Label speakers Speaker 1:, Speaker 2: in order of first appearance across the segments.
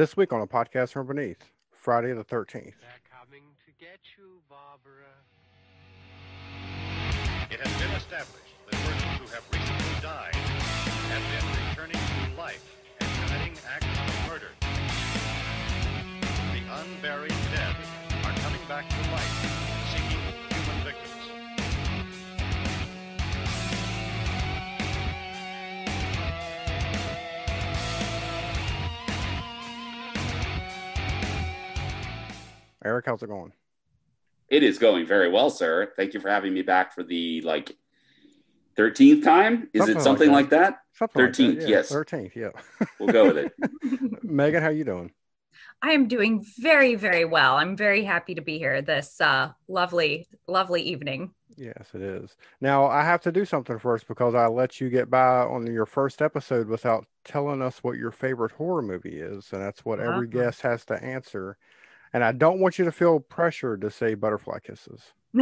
Speaker 1: This week on a podcast from beneath, Friday the 13th.
Speaker 2: They're coming to get you, Barbara.
Speaker 3: It has been established that persons who have recently died have been returning to life and committing acts of murder. The unburied dead are coming back to life,
Speaker 1: Erik, how's it going?
Speaker 4: It is going very well, sir. Thank you for having me back for the like 13th time. Is
Speaker 1: Something
Speaker 4: it
Speaker 1: like
Speaker 4: something
Speaker 1: that.
Speaker 4: like that?
Speaker 1: Something like that,
Speaker 4: 13th,
Speaker 1: yeah,
Speaker 4: yes.
Speaker 1: 13th, yeah.
Speaker 4: We'll go with it.
Speaker 1: Megan, how are you doing?
Speaker 5: I am doing very, very well. I'm very happy to be here this uh, lovely, lovely evening.
Speaker 1: Yes, it is. Now, I have to do something first because I let you get by on your first episode without telling us what your favorite horror movie is. And that's what every
Speaker 5: Uh-huh.
Speaker 1: guest has to answer. And I don't want you to feel pressured to say butterfly kisses.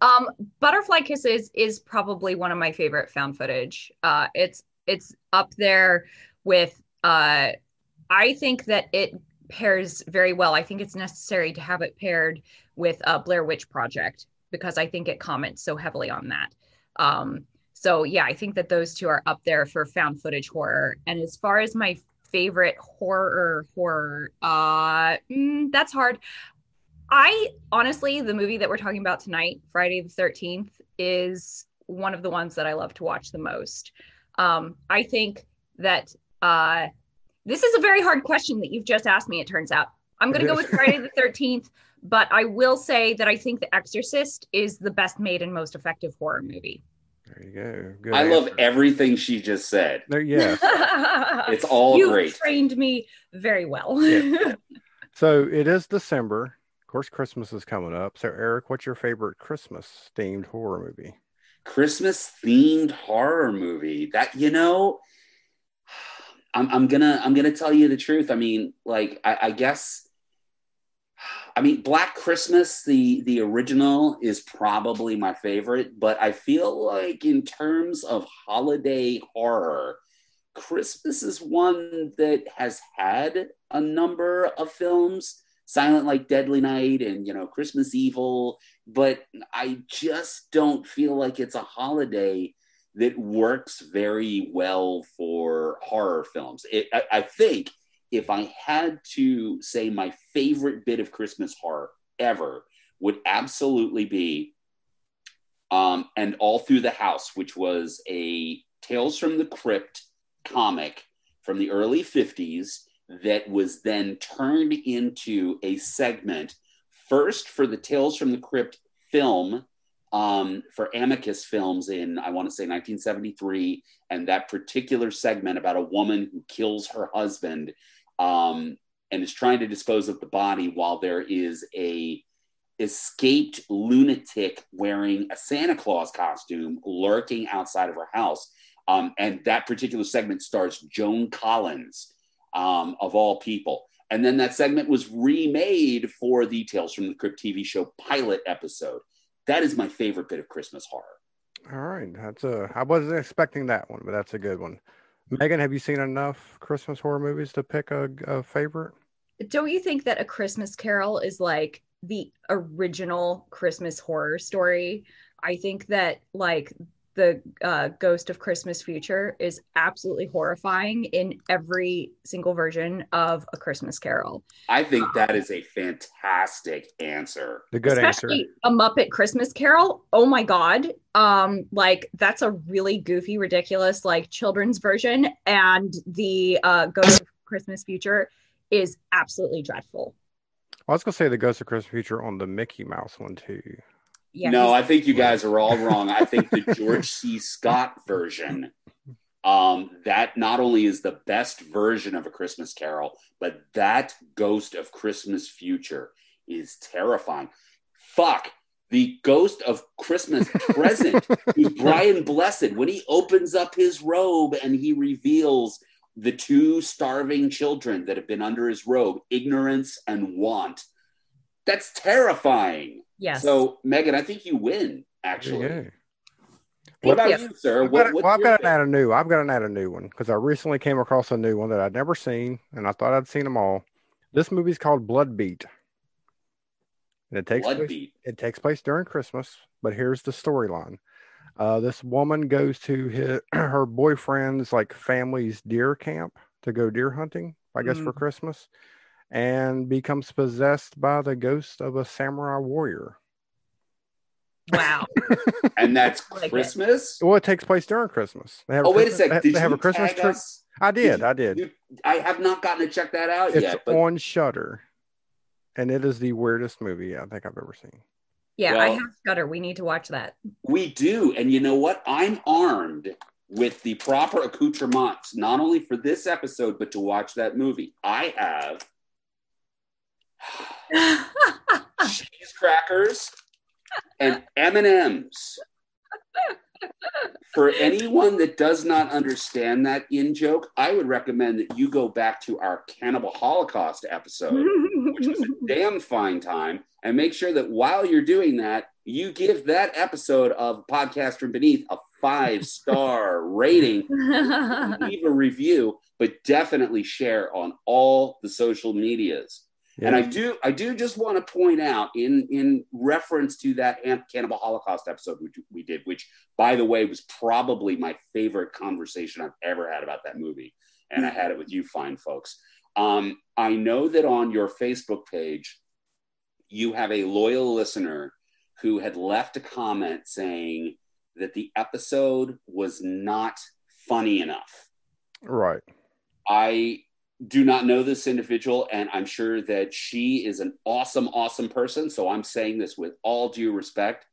Speaker 5: um, Butterfly Kisses is probably one of my favorite found footage. Uh, it's it's up there with. Uh, I think that it pairs very well. I think it's necessary to have it paired with uh, Blair Witch Project because I think it comments so heavily on that. Um, so yeah, I think that those two are up there for found footage horror. And as far as my favorite horror horror, uh, mm, that's hard. I honestly, the movie that we're talking about tonight, Friday the 13th, is one of the ones that I love to watch the most. Um, I think that uh, this is a very hard question that you've just asked me, it turns out. I'm going to go with Friday the 13th, but I will say that I think The Exorcist is the best made and most effective horror movie.
Speaker 1: There you go. Good
Speaker 4: I love everything she just said.
Speaker 1: There, yes.
Speaker 4: It's all
Speaker 5: you
Speaker 4: great.
Speaker 5: trained me very well.
Speaker 1: Yeah. So it is December. Of course, Christmas is coming up. So, Erik, what's your favorite Christmas themed horror movie?
Speaker 4: Christmas themed horror movie. That you know, I'm I'm gonna I'm gonna tell you the truth. I mean, like I, I guess I mean Black Christmas, the the original is probably my favorite, but I feel like in terms of holiday horror, Christmas is one that has had a number of films, Silent like Deadly Night and you know Christmas Evil, but I just don't feel like it's a holiday that works very well for horror films. It, I, I think if I had to say my favorite bit of Christmas horror ever would absolutely be um, and all through the house, which was a Tales from the Crypt comic from the early 50s that was then turned into a segment first for the Tales from the Crypt film um, for Amicus Films in, I want to say 1973, and that particular segment about a woman who kills her husband um, and is trying to dispose of the body while there is a escaped lunatic wearing a Santa Claus costume lurking outside of her house. Um, and that particular segment stars Joan Collins, um, of all people. And then that segment was remade for the Tales from the Crypt TV show pilot episode. That is my favorite bit of Christmas horror.
Speaker 1: All right. That's a, I wasn't expecting that one, but that's a good one. Megan, have you seen enough Christmas horror movies to pick a, a favorite?
Speaker 5: don't you think that a christmas carol is like the original christmas horror story i think that like the uh, ghost of christmas future is absolutely horrifying in every single version of a christmas carol
Speaker 4: I think that is a fantastic answer.
Speaker 1: The good
Speaker 5: especially
Speaker 1: answer.
Speaker 5: a muppet christmas carol oh my god um like that's a really goofy ridiculous like children's version and the uh ghost of christmas future is absolutely dreadful
Speaker 1: I was gonna say the Ghost of Christmas Future on the Mickey Mouse one too.
Speaker 5: Yeah
Speaker 4: no, I think you guys are all wrong. I think the George C. Scott version, um, that not only is the best version of a Christmas Carol, but that Ghost of Christmas Future is terrifying. Fuck. The ghost of Christmas present who's Brian Blessed when he opens up his robe and he reveals the two starving children that have been under his robe, ignorance and want. That's terrifying.
Speaker 5: Yes
Speaker 4: So, Megan, I think you win, actually.
Speaker 1: you go.
Speaker 4: What about
Speaker 5: you.
Speaker 4: you, sir?
Speaker 1: I've got,
Speaker 4: what's
Speaker 1: well, I've got to add a new. I've got to add a new one because I recently came across a new one that I'd never seen, and I thought I'd seen them all. This movie's called Blood Beat, and it takes
Speaker 4: Blood
Speaker 1: place,
Speaker 4: Beat.
Speaker 1: it takes place during Christmas. But here's the storyline: uh, this woman goes to his, her boyfriend's like family's deer camp to go deer hunting, I guess for Christmas, and becomes possessed by the ghost of a samurai warrior.
Speaker 5: Wow.
Speaker 4: And that's
Speaker 5: Like.
Speaker 4: Christmas?
Speaker 1: Well, it takes place during Christmas. They have
Speaker 4: Oh, wait a
Speaker 1: second.
Speaker 4: Did
Speaker 1: they have
Speaker 4: you
Speaker 1: a Christmas
Speaker 4: tag
Speaker 1: tree.
Speaker 4: us?
Speaker 1: I did.
Speaker 4: you-
Speaker 1: I did.
Speaker 4: you- I have not gotten to check that out
Speaker 1: it's
Speaker 4: yet. But
Speaker 1: on Shudder, and it is the weirdest movie I think I've ever seen.
Speaker 5: Yeah, I have Shudder. We need to watch that.
Speaker 4: we do. And you know what? I'm armed with the proper accoutrements, not only for this episode, but to watch that movie. I have cheese crackers and M&Ms. For anyone that does not understand that in joke, I would recommend that you go back to our Cannibal Holocaust episode, which was a damn fine time, and make sure that while you're doing that, you give that episode of Podcast from Beneath a five star rating leave a review, but definitely share on all the social medias. And I do, I do just want to point out in in reference to that Cannibal Holocaust episode which we did, which by the way was probably my favorite conversation I've ever had about that movie, and I had it with you, fine folks. Um, I know that on your Facebook page, you have a loyal listener who had left a comment saying that the episode was not funny enough.
Speaker 1: right.
Speaker 4: I do not know this individual, and I'm sure that she is an awesome, awesome person. So I'm saying this with all due respect.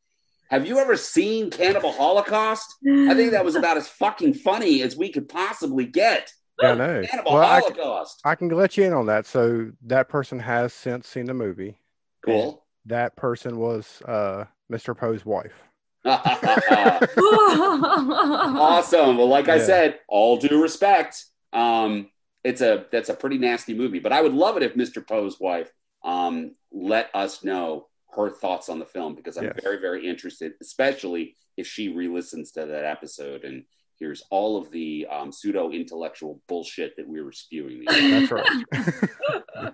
Speaker 4: Have you ever seen Cannibal Holocaust? I think that was about as fucking funny as we could possibly get.
Speaker 1: Yeah, I know.
Speaker 4: Cannibal
Speaker 1: Well, I, can-
Speaker 4: Holocaust.
Speaker 1: I can let you in on that. So that person has since seen the movie.
Speaker 4: Cool.
Speaker 1: That person was uh, Mr. Poe's wife.
Speaker 4: awesome. Well, like I said, all due respect. Um, it's a that's a pretty nasty movie, but I would love it if Mr. Poe's wife um, let us know her thoughts on the film because I'm
Speaker 1: Yes.
Speaker 4: very very interested, especially if she re-listens to that episode and hears all of the um, pseudo intellectual bullshit that we were spewing.
Speaker 1: That's right.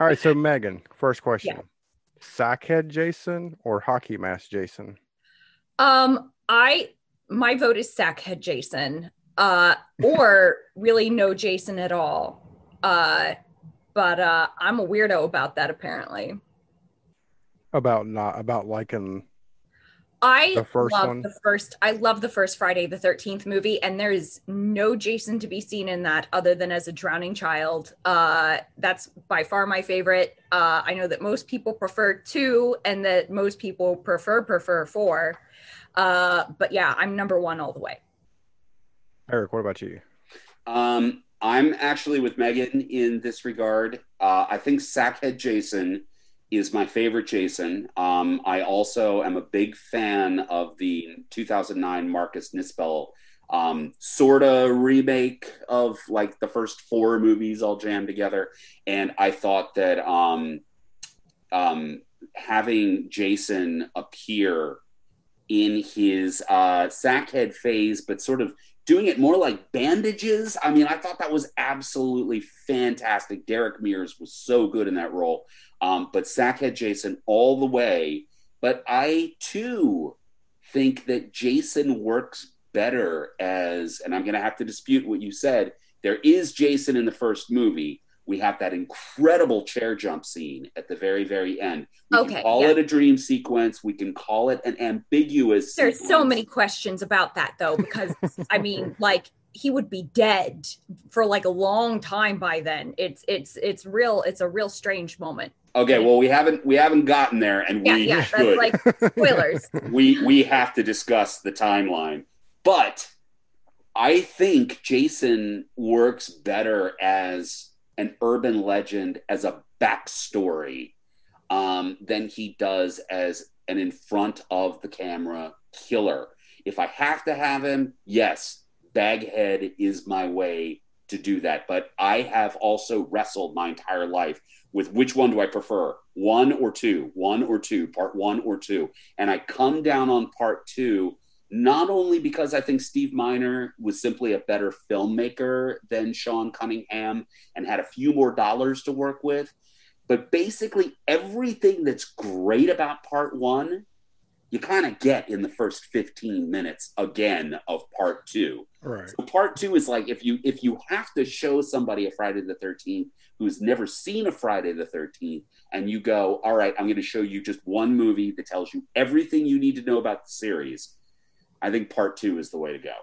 Speaker 1: All right. So Megan, first question:
Speaker 5: Yeah.
Speaker 1: Sackhead Jason or hockey mask Jason?
Speaker 5: Um, I my vote is Sackhead Jason, uh, or really no Jason at all. Uh, but uh, I'm a weirdo about that. Apparently,
Speaker 1: About not about liking.
Speaker 5: I
Speaker 1: The first
Speaker 5: love
Speaker 1: one?
Speaker 5: the first. I love the first Friday the Thirteenth movie, and there is no Jason to be seen in that other than as a drowning child. Uh, that's by far my favorite. Uh, I know that most people prefer two, and that most people prefer prefer four. Uh, but yeah, I'm number one all the way.
Speaker 1: Erik, what about you?
Speaker 4: Um, I'm actually with Megan in this regard. Uh, I think Sackhead Jason is my favorite Jason. Um, I also am a big fan of the 2009 Marcus Nispel um, sort of remake of like the first four movies all jammed together. And I thought that um, um, having Jason appear in his uh, sackhead phase, but sort of doing it more like bandages. I mean, I thought that was absolutely fantastic. Derek Mears was so good in that role. Um, but Sackhead Jason all the way. But I too think that Jason works better as, and I'm going to have to dispute what you said. There is Jason in the first movie. We have that incredible chair jump scene at the very, very end. We
Speaker 5: Okay,
Speaker 4: can call
Speaker 5: yeah.
Speaker 4: it a dream sequence. We can call it an ambiguous.
Speaker 5: There's so many questions about that though, because I mean, like he would be dead for like a long time by then. It's it's it's real. It's a real strange moment.
Speaker 4: Okay, well, we haven't we haven't gotten there, and
Speaker 5: Yeah,
Speaker 4: we
Speaker 5: yeah.
Speaker 4: should.
Speaker 5: That's like spoilers.
Speaker 4: we we have to discuss the timeline. But I think Jason works better as an urban legend, as a backstory, um, than he does as an in front of the camera killer. If I have to have him, yes, Baghead is my way to do that. But I have also wrestled my entire life with which one do I prefer? One or two? One or two? Part one or two? And I come down on part two not only because I think Steve Miner was simply a better filmmaker than Sean Cunningham and had a few more dollars to work with, but basically everything that's great about part one, you kind of get in the first 15 minutes again of part two.
Speaker 1: Right.
Speaker 4: So part two is like if you if you have to show somebody a Friday the 13th who's never seen a Friday the 13th, and you go, all right, I'm going to show you just one movie that tells you everything you need to know about the series. I think part two is the way to go.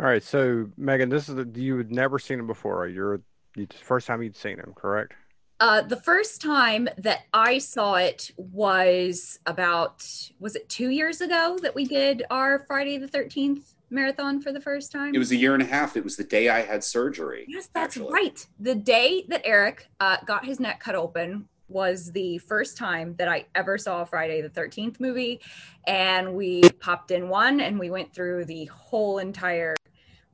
Speaker 1: All right. So Megan, this is the, you had never seen him before. You're the first time you'd seen him, correct?
Speaker 5: Uh, the first time that I saw it was about was it two years ago that we did our Friday the Thirteenth marathon for the first time.
Speaker 4: It was a year and a half. It was the day I had surgery.
Speaker 5: Yes, that's
Speaker 4: actually.
Speaker 5: right. The day that Erik uh, got his neck cut open was the first time that I ever saw a Friday the 13th movie. And we popped in one and we went through the whole entire,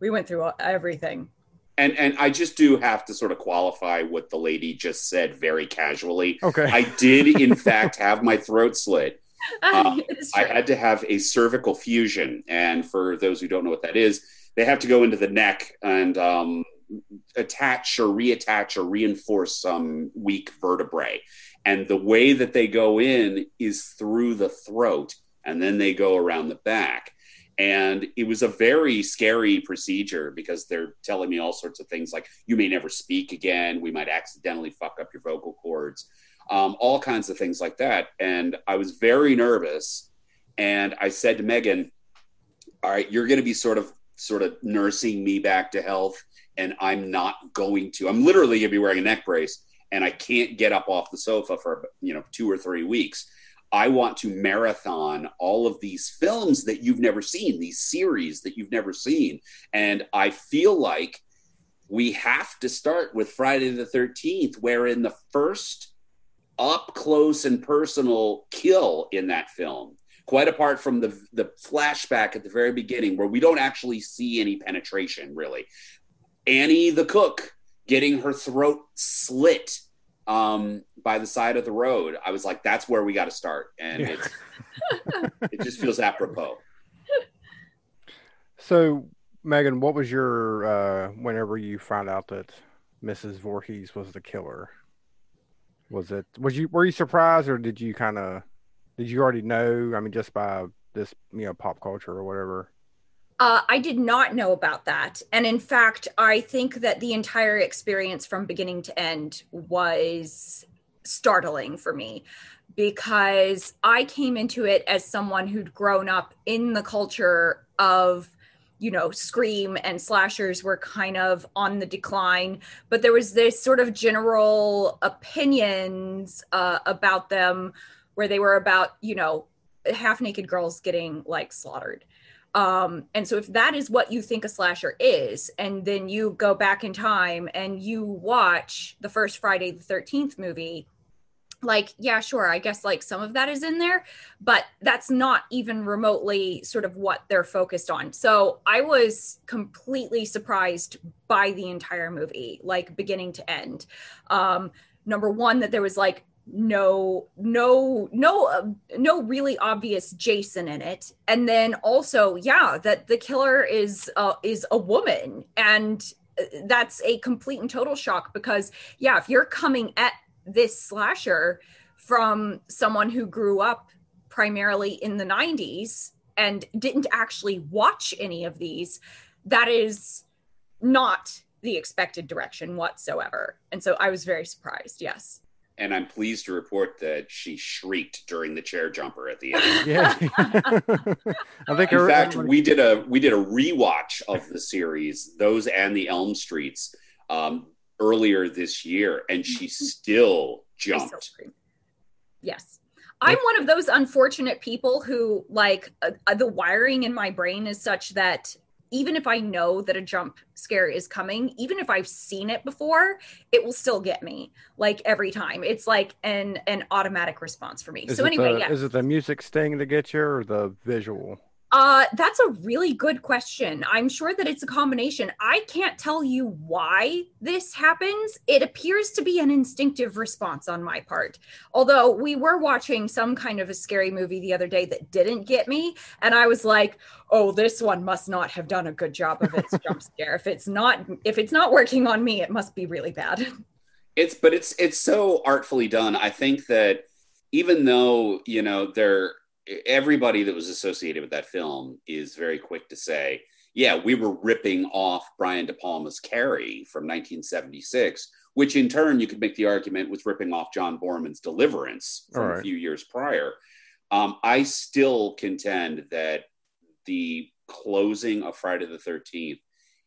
Speaker 5: we went through everything.
Speaker 4: And and I just do have to sort of qualify what the lady just said very casually.
Speaker 1: Okay.
Speaker 4: I did in fact have my throat slit.
Speaker 5: It's
Speaker 4: I had to have a cervical fusion, and for those who don't know what that is, they have to go into the neck and um, attach or reattach or reinforce some weak vertebrae. And the way that they go in is through the throat, and then they go around the back. And it was a very scary procedure because they're telling me all sorts of things like you may never speak again, we might accidentally fuck up your vocal cords, um, all kinds of things like that. And I was very nervous. And I said to Megan, all right, you're going to be sort of sort of nursing me back to health and I'm not going to. I'm literally going to be wearing a neck brace and I can't get up off the sofa for, you know, 2 or 3 weeks. I want to marathon all of these films that you've never seen, these series that you've never seen. And I feel like we have to start with Friday the 13th, wherein the first up close and personal kill in that film quite apart from the the flashback at the very beginning where we don't actually see any penetration really annie the cook getting her throat slit um, by the side of the road i was like that's where we got to start and
Speaker 1: Yeah.
Speaker 4: it's, it just feels apropos
Speaker 1: So Megan, what was your uh, whenever you found out that Mrs. Voorhees was the killer? Was it was you were you surprised or did you kind of did you already know? I mean, just by this you know pop culture or whatever.
Speaker 5: Uh, I did not know about that. And in fact, I think that the entire experience from beginning to end was startling for me because I came into it as someone who'd grown up in the culture of, you know, Scream and slashers were kind of on the decline. But there was this sort of general opinions uh, about them where they were about, you know, half naked girls getting like slaughtered. Um, and so if that is what you think a slasher is, and then you go back in time and you watch the first Friday the 13th movie, like, yeah, sure, I guess like some of that is in there, but that's not even remotely sort of what they're focused on. So I was completely surprised by the entire movie, like beginning to end. Um, number one, that there was like no no no uh, no really obvious jason in it. And then also yeah that the killer is uh, is a woman. And uh, that's a complete and total shock because yeah if you're coming at this slasher from someone who grew up primarily in the 90s and didn't actually watch any of these that is not the expected direction whatsoever. And so i was very surprised yes
Speaker 4: and i'm pleased to report that she shrieked during the chair jumper at the end
Speaker 1: Yeah. I think
Speaker 4: in
Speaker 1: every-
Speaker 4: fact
Speaker 1: everybody-
Speaker 4: we did a we did a rewatch of the series those and the elm streets um, earlier this year and she still jumped
Speaker 5: scream. Yes. I'm one of those unfortunate people who, like, uh, uh, the wiring in my brain is such that even if I know that a jump scare is coming, even if I've seen it before, it will still get me like every time. It's like an an automatic response for me.
Speaker 1: is
Speaker 5: so anyway,
Speaker 1: the,
Speaker 5: yeah.
Speaker 1: is it the music sting that gets you or the visual?
Speaker 5: Uh, that's a really good question. I'm sure that it's a combination. I can't tell you why this happens. It appears to be an instinctive response on my part. Although we were watching some kind of a scary movie the other day that didn't get me, and I was like, "Oh, this one must not have done a good job of its jump scare. If it's not, if it's not working on me, it must be really bad."
Speaker 4: It's but it's it's so artfully done. I think that even though you know they're everybody that was associated with that film is very quick to say, yeah, we were ripping off Brian De Palma's Carrie from 1976, which in turn you could make the argument was ripping off John Boorman's Deliverance from
Speaker 1: Right.
Speaker 4: a few years prior. Um, I still contend that the closing of Friday the 13th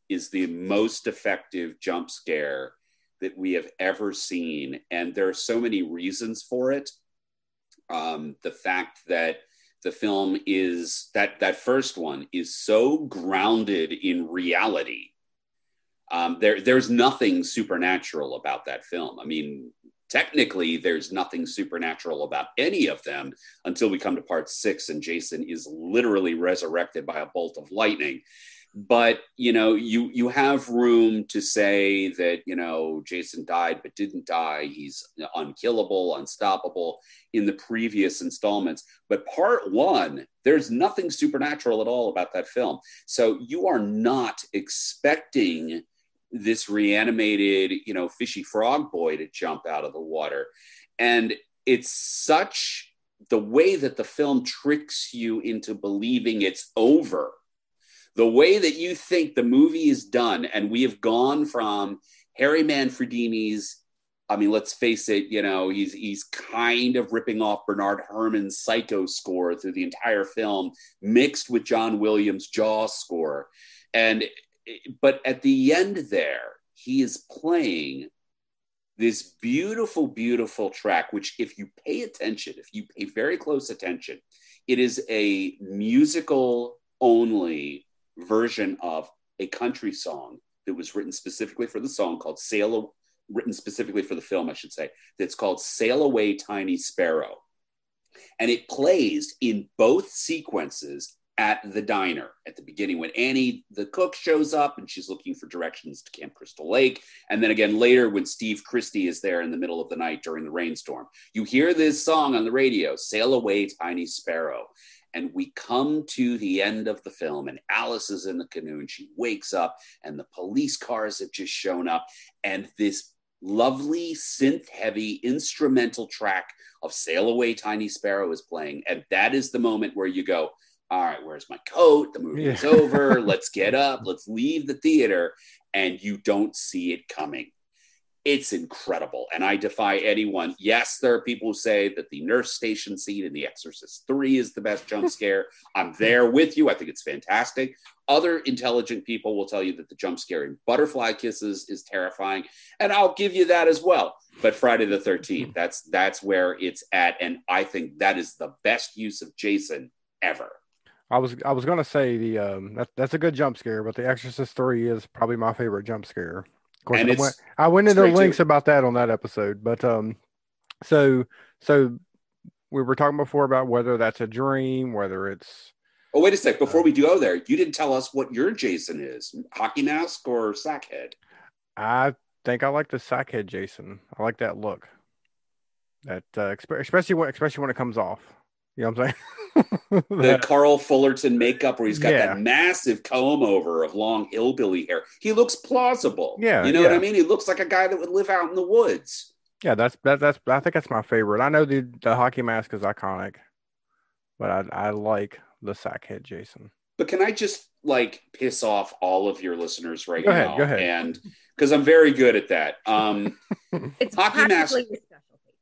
Speaker 4: is the most effective jump scare that we have ever seen. And there are so many reasons for it. Um, the fact that the film is that that first one is so grounded in reality. Um, there, there's nothing supernatural about that film. I mean, technically, there's nothing supernatural about any of them until we come to part six, and Jason is literally resurrected by a bolt of lightning. But you know, you you have room to say that you know Jason died but didn't die. He's unkillable, unstoppable in the previous installments. But part one, there's nothing supernatural at all about that film. So you are not expecting this reanimated, you know, fishy frog boy to jump out of the water. And it's such the way that the film tricks you into believing it's over. The way that you think the movie is done, and we have gone from Harry Manfredini's I mean, let's face it, you know, he's he's kind of ripping off Bernard Herrmann's Psycho score through the entire film, mixed with John Williams' Jaws score. And but at the end there, he is playing this beautiful, beautiful track, which if you pay attention, if you pay very close attention, it is a musical only version of a country song that was written specifically for the song called Sail written specifically for the film, I should say, that's called Sail Away Tiny Sparrow. And it plays in both sequences at the diner at the beginning when Annie, the cook, shows up and she's looking for directions to Camp Crystal Lake. And then again later when Steve Christy is there in the middle of the night during the rainstorm. You hear this song on the radio, Sail Away Tiny Sparrow. And we come to the end of the film, and Alice is in the canoe and she wakes up, and the police cars have just shown up, and this lovely synth heavy instrumental track of Sail Away Tiny Sparrow is playing. And that is the moment where you go, All right, where's my coat? The movie is
Speaker 1: Yeah.
Speaker 4: over. Let's get up. Let's leave the theater. And you don't see it coming. It's incredible. And I defy anyone. Yes, there are people who say that the nurse station scene in The Exorcist 3 is the best jump scare. I'm there with you. I think it's fantastic. Other intelligent people will tell you that the jump scare in Butterfly Kisses is terrifying. And I'll give you that as well. But Friday the 13th, that's that's where it's at. And I think that is the best use of Jason ever.
Speaker 1: I was I was gonna say the um that, that's a good jump scare, but the Exorcist three is probably my favorite jump scare. Course,
Speaker 4: And
Speaker 1: I went I went into
Speaker 4: too.
Speaker 1: links about that on that episode, but um, so so we were talking before about whether that's a dream, whether it's
Speaker 4: Oh, wait a sec. Before we do go there, you didn't tell us what your Jason is hockey mask or sackhead?
Speaker 1: I think I like the sackhead Jason. I like that look. That uh, especially when especially when it comes off. You know what I'm saying?
Speaker 4: The Carl Fullerton makeup where he's got
Speaker 1: Yeah.
Speaker 4: that massive comb over of long hillbilly hair. He looks plausible.
Speaker 1: Yeah,
Speaker 4: You know what I mean? He looks like a guy that would live out in the woods.
Speaker 1: yeah, that's that, that's I think that's my favorite. I know the the hockey mask is iconic, but I I like the sackhead Jason.
Speaker 4: But can I just like piss off all of your listeners right
Speaker 1: Go ahead,
Speaker 4: now?
Speaker 1: go ahead.
Speaker 4: And because I'm very good at that. Um,
Speaker 5: It's
Speaker 4: Hockey mask.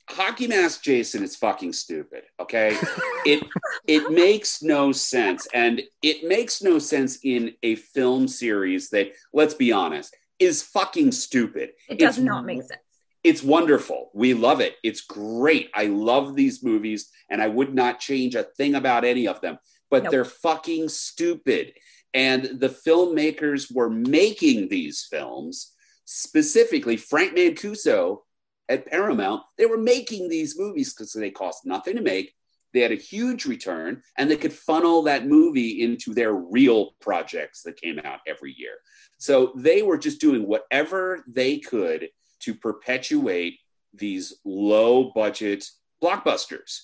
Speaker 5: Practically your specialty.
Speaker 4: hockey mask Jason is fucking stupid. Okay, it it makes no sense, and it makes no sense in a film series that, let's be honest, is fucking stupid.
Speaker 5: It does
Speaker 4: It's
Speaker 5: not make sense.
Speaker 4: It's wonderful. We love it. It's great. I love these movies, and I would not change a thing about any of them. But
Speaker 5: Nope.
Speaker 4: they're fucking stupid. And the filmmakers were making these films specifically. Frank Mancuso at Paramount, they were making these movies because they cost nothing to make. they had a huge return, and they could funnel that movie into their real projects that came out every year. So they were just doing whatever they could to perpetuate these low budget blockbusters.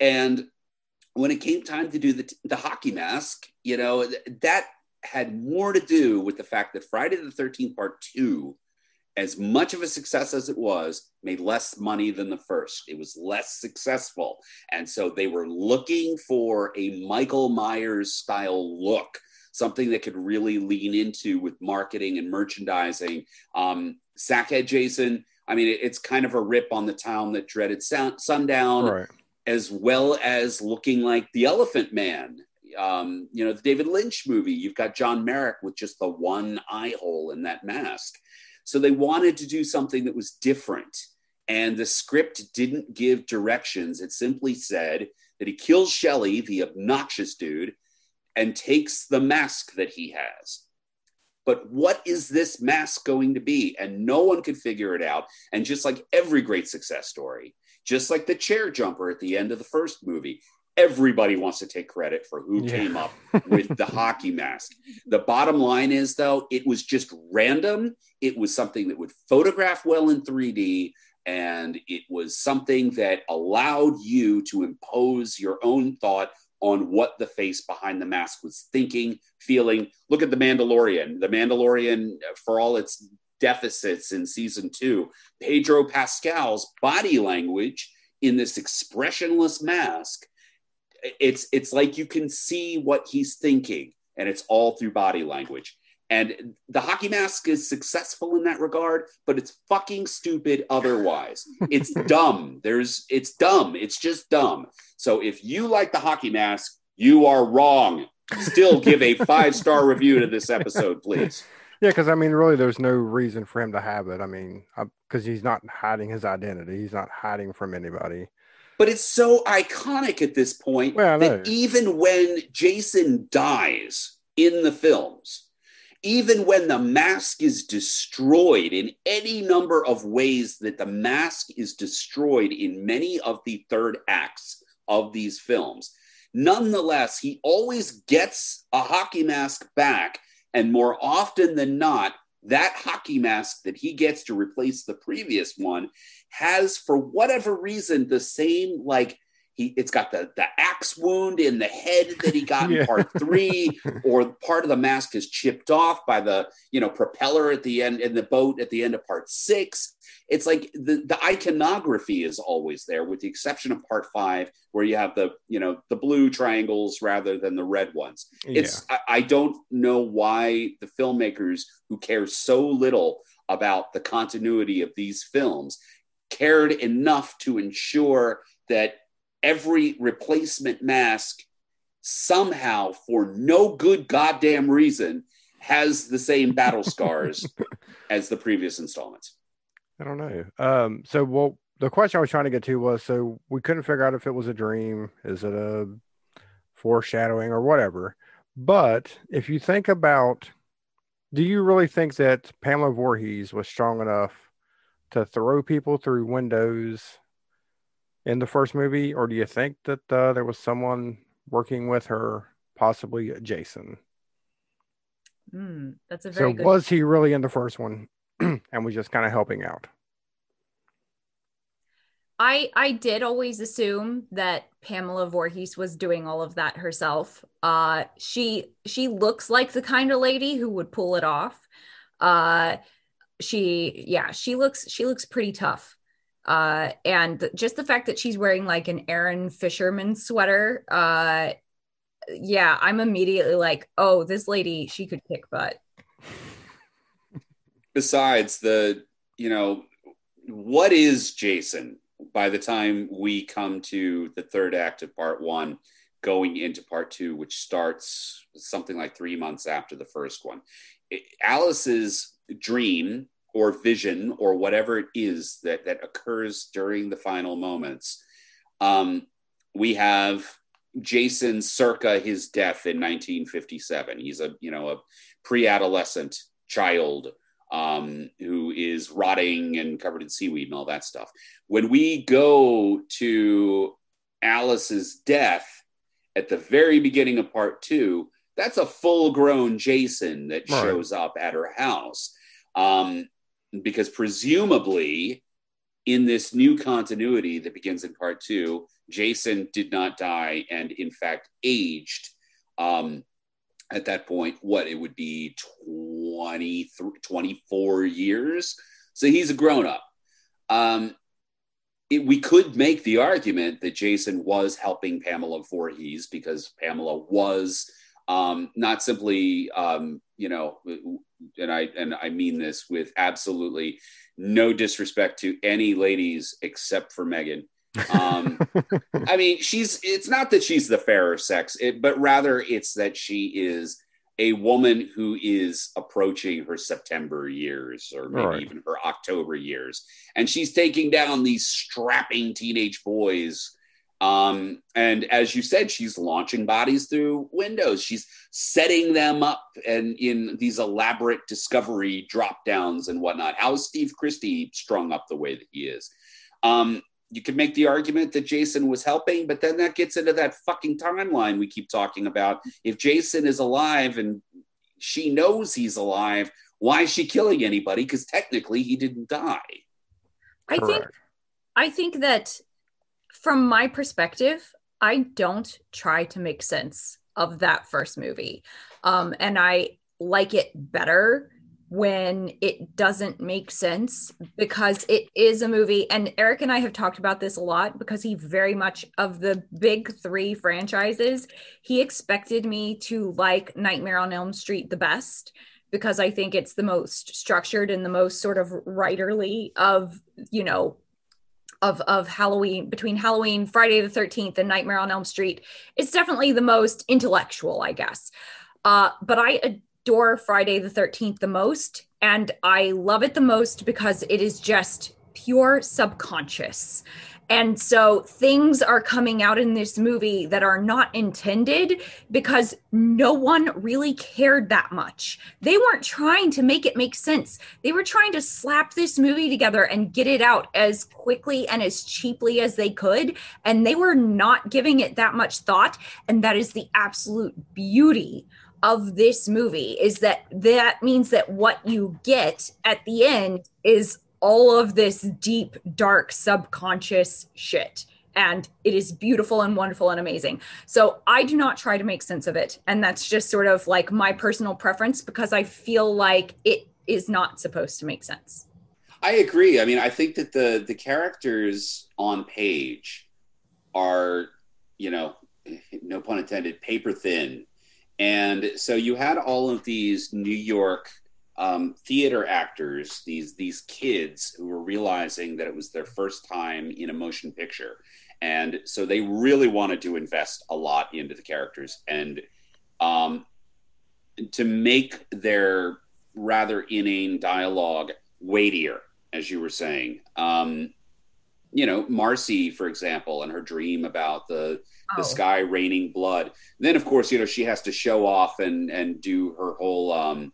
Speaker 4: And when it came time to do the, the hockey mask, you know, that had more to do with the fact that Friday the 13th part two, as much of a success as it was, made less money than the first. It was less successful. And so they were looking for a Michael Myers style look, something that could really lean into with marketing and merchandising. Um, Sackhead Jason, I mean, it's kind of a rip on the town that dreaded sundown.
Speaker 1: Right.
Speaker 4: As well as looking like the Elephant Man, um, you know, the David Lynch movie, you've got John Merrick with just the one eye hole in that mask. So they wanted to do something that was different. And the script didn't give directions. It simply said that he kills Shelley, the obnoxious dude, and takes the mask that he has. But what is this mask going to be? And no one could figure it out. And just like every great success story, just like the chair jumper at the end of the first movie, everybody wants to take credit for who
Speaker 1: Yeah.
Speaker 4: came up with the hockey mask. The bottom line is, though, it was just random. It was something that would photograph well in 3D, and it was something that allowed you to impose your own thought on what the face behind the mask was thinking, feeling. Look at The Mandalorian. The Mandalorian, for all its deficits in season two, Pedro Pascal's body language in this expressionless mask it's it's like you can see what he's thinking and it's all through body language. And the hockey mask is successful in that regard but it's fucking stupid otherwise. It's dumb. There's it's dumb. It's just dumb. So if you like the hockey mask you are wrong. Still give a five star review to this episode please.
Speaker 1: Yeah, because I mean, really, there's no reason for him to have it. I mean, because he's not hiding his identity. He's not hiding from anybody.
Speaker 4: But it's so iconic at this point
Speaker 1: Well,
Speaker 4: that even when Jason dies in the films, even when the mask is destroyed in any number of ways that the mask is destroyed in many of the third acts of these films, nonetheless, he always gets a hockey mask back. And more often than not, that hockey mask that he gets to replace the previous one has for whatever reason the same like he it's got the the axe wound in the head that he got
Speaker 1: Yeah.
Speaker 4: in part three or part of the mask is chipped off by the you know propeller at the end in the boat at the end of part six. It's like the the iconography is always there with the exception of part five where you have the you know the blue triangles rather than the red ones. It's I, I don't know why the filmmakers who care so little about the continuity of these films cared enough to ensure that every replacement mask somehow for no good goddamn reason has the same battle scars as the previous installments
Speaker 1: I don't know. Um, so well, the question I was trying to get to was so we couldn't figure out if it was a dream, is it a foreshadowing or whatever. But if you think about, do you really think that Pamela Voorhees was strong enough to throw people through windows in the first movie, or do you think that uh, there was someone working with her, possibly Jason?
Speaker 5: Hmm, that's a very
Speaker 1: So
Speaker 5: good.
Speaker 1: was he really in the first one, and was just kind of helping out?
Speaker 5: I I did always assume that Pamela Voorhees was doing all of that herself. Uh, she she looks like the kind of lady who would pull it off. Uh, she yeah she looks she looks pretty tough. Uh, and just the fact that she's wearing like an Aran Fisherman sweater. Uh, yeah, I'm immediately like, oh, this lady she could kick butt.
Speaker 4: besides the you know what is jason by the time we come to the third act of part one going into part two which starts something like three months after the first one alice's dream or vision or whatever it is that that occurs during the final moments um, we have jason circa his death in 1957 he's a you know a pre-adolescent child um, who is rotting and covered in seaweed and all that stuff. When we go to Alice's death at the very beginning of part two, that's a full grown Jason that
Speaker 1: Right.
Speaker 4: shows up at her house. Um, because presumably, in this new continuity that begins in part two, Jason did not die and, in fact, aged um, at that point. What it would be 20, 24 years. So he's a grown up. Um, it, we could make the argument that Jason was helping Pamela Voorhees because Pamela was um, not simply, um, you know, and I and I mean this with absolutely no disrespect to any ladies except for Megan. Um, I mean, she's. It's not that she's the fairer sex, it, but rather it's that she is a woman who is approaching her September years, or maybe
Speaker 1: Right.
Speaker 4: even her October years, and she's taking down these strapping teenage boys. Um, and as you said, she's launching bodies through windows. She's setting them up and in these elaborate discovery drop downs and whatnot. How is Steve Christy strung up the way that he is? Um, you could make the argument that Jason was helping, but then that gets into that fucking timeline we keep talking about. If Jason is alive and she knows he's alive, why is she killing anybody? Because technically he didn't die.
Speaker 5: I think I think that from my perspective, I don't try to make sense of that first movie. Um, and I like it better when it doesn't make sense because it is a movie. And Erik and I have talked about this a lot because he very much of the big three franchises, he expected me to like Nightmare on Elm Street the best because I think it's the most structured and the most sort of writerly of, you know, of of Halloween between Halloween, Friday the 13th, and Nightmare on Elm Street. It's definitely the most intellectual, I guess. Uh, but I adore Friday the 13th the most, and I love it the most because it is just pure subconscious. And so things are coming out in this movie that are not intended because no one really cared that much. They weren't trying to make it make sense. They were trying to slap this movie together and get it out as quickly and as cheaply as they could. And they were not giving it that much thought. And that is the absolute beauty of this movie is that that means that what you get at the end is all of this deep, dark, subconscious shit. And it is beautiful and wonderful and amazing. So I do not try to make sense of it. And that's just sort of like my personal preference because I feel like it is not supposed to make sense.
Speaker 4: I agree. I mean, I think that the the characters on page are, you know, no pun intended, paper thin. And so you had all of these New York um, theater actors, these these kids who were realizing that it was their first time in a motion picture, and so they really wanted to invest a lot into the characters and um, to make their rather inane dialogue weightier, as you were saying. Um, you know, Marcy, for example, and her dream about the the
Speaker 5: Oh.
Speaker 4: sky raining blood. Then, of course, you know she has to show off and and do her whole, um,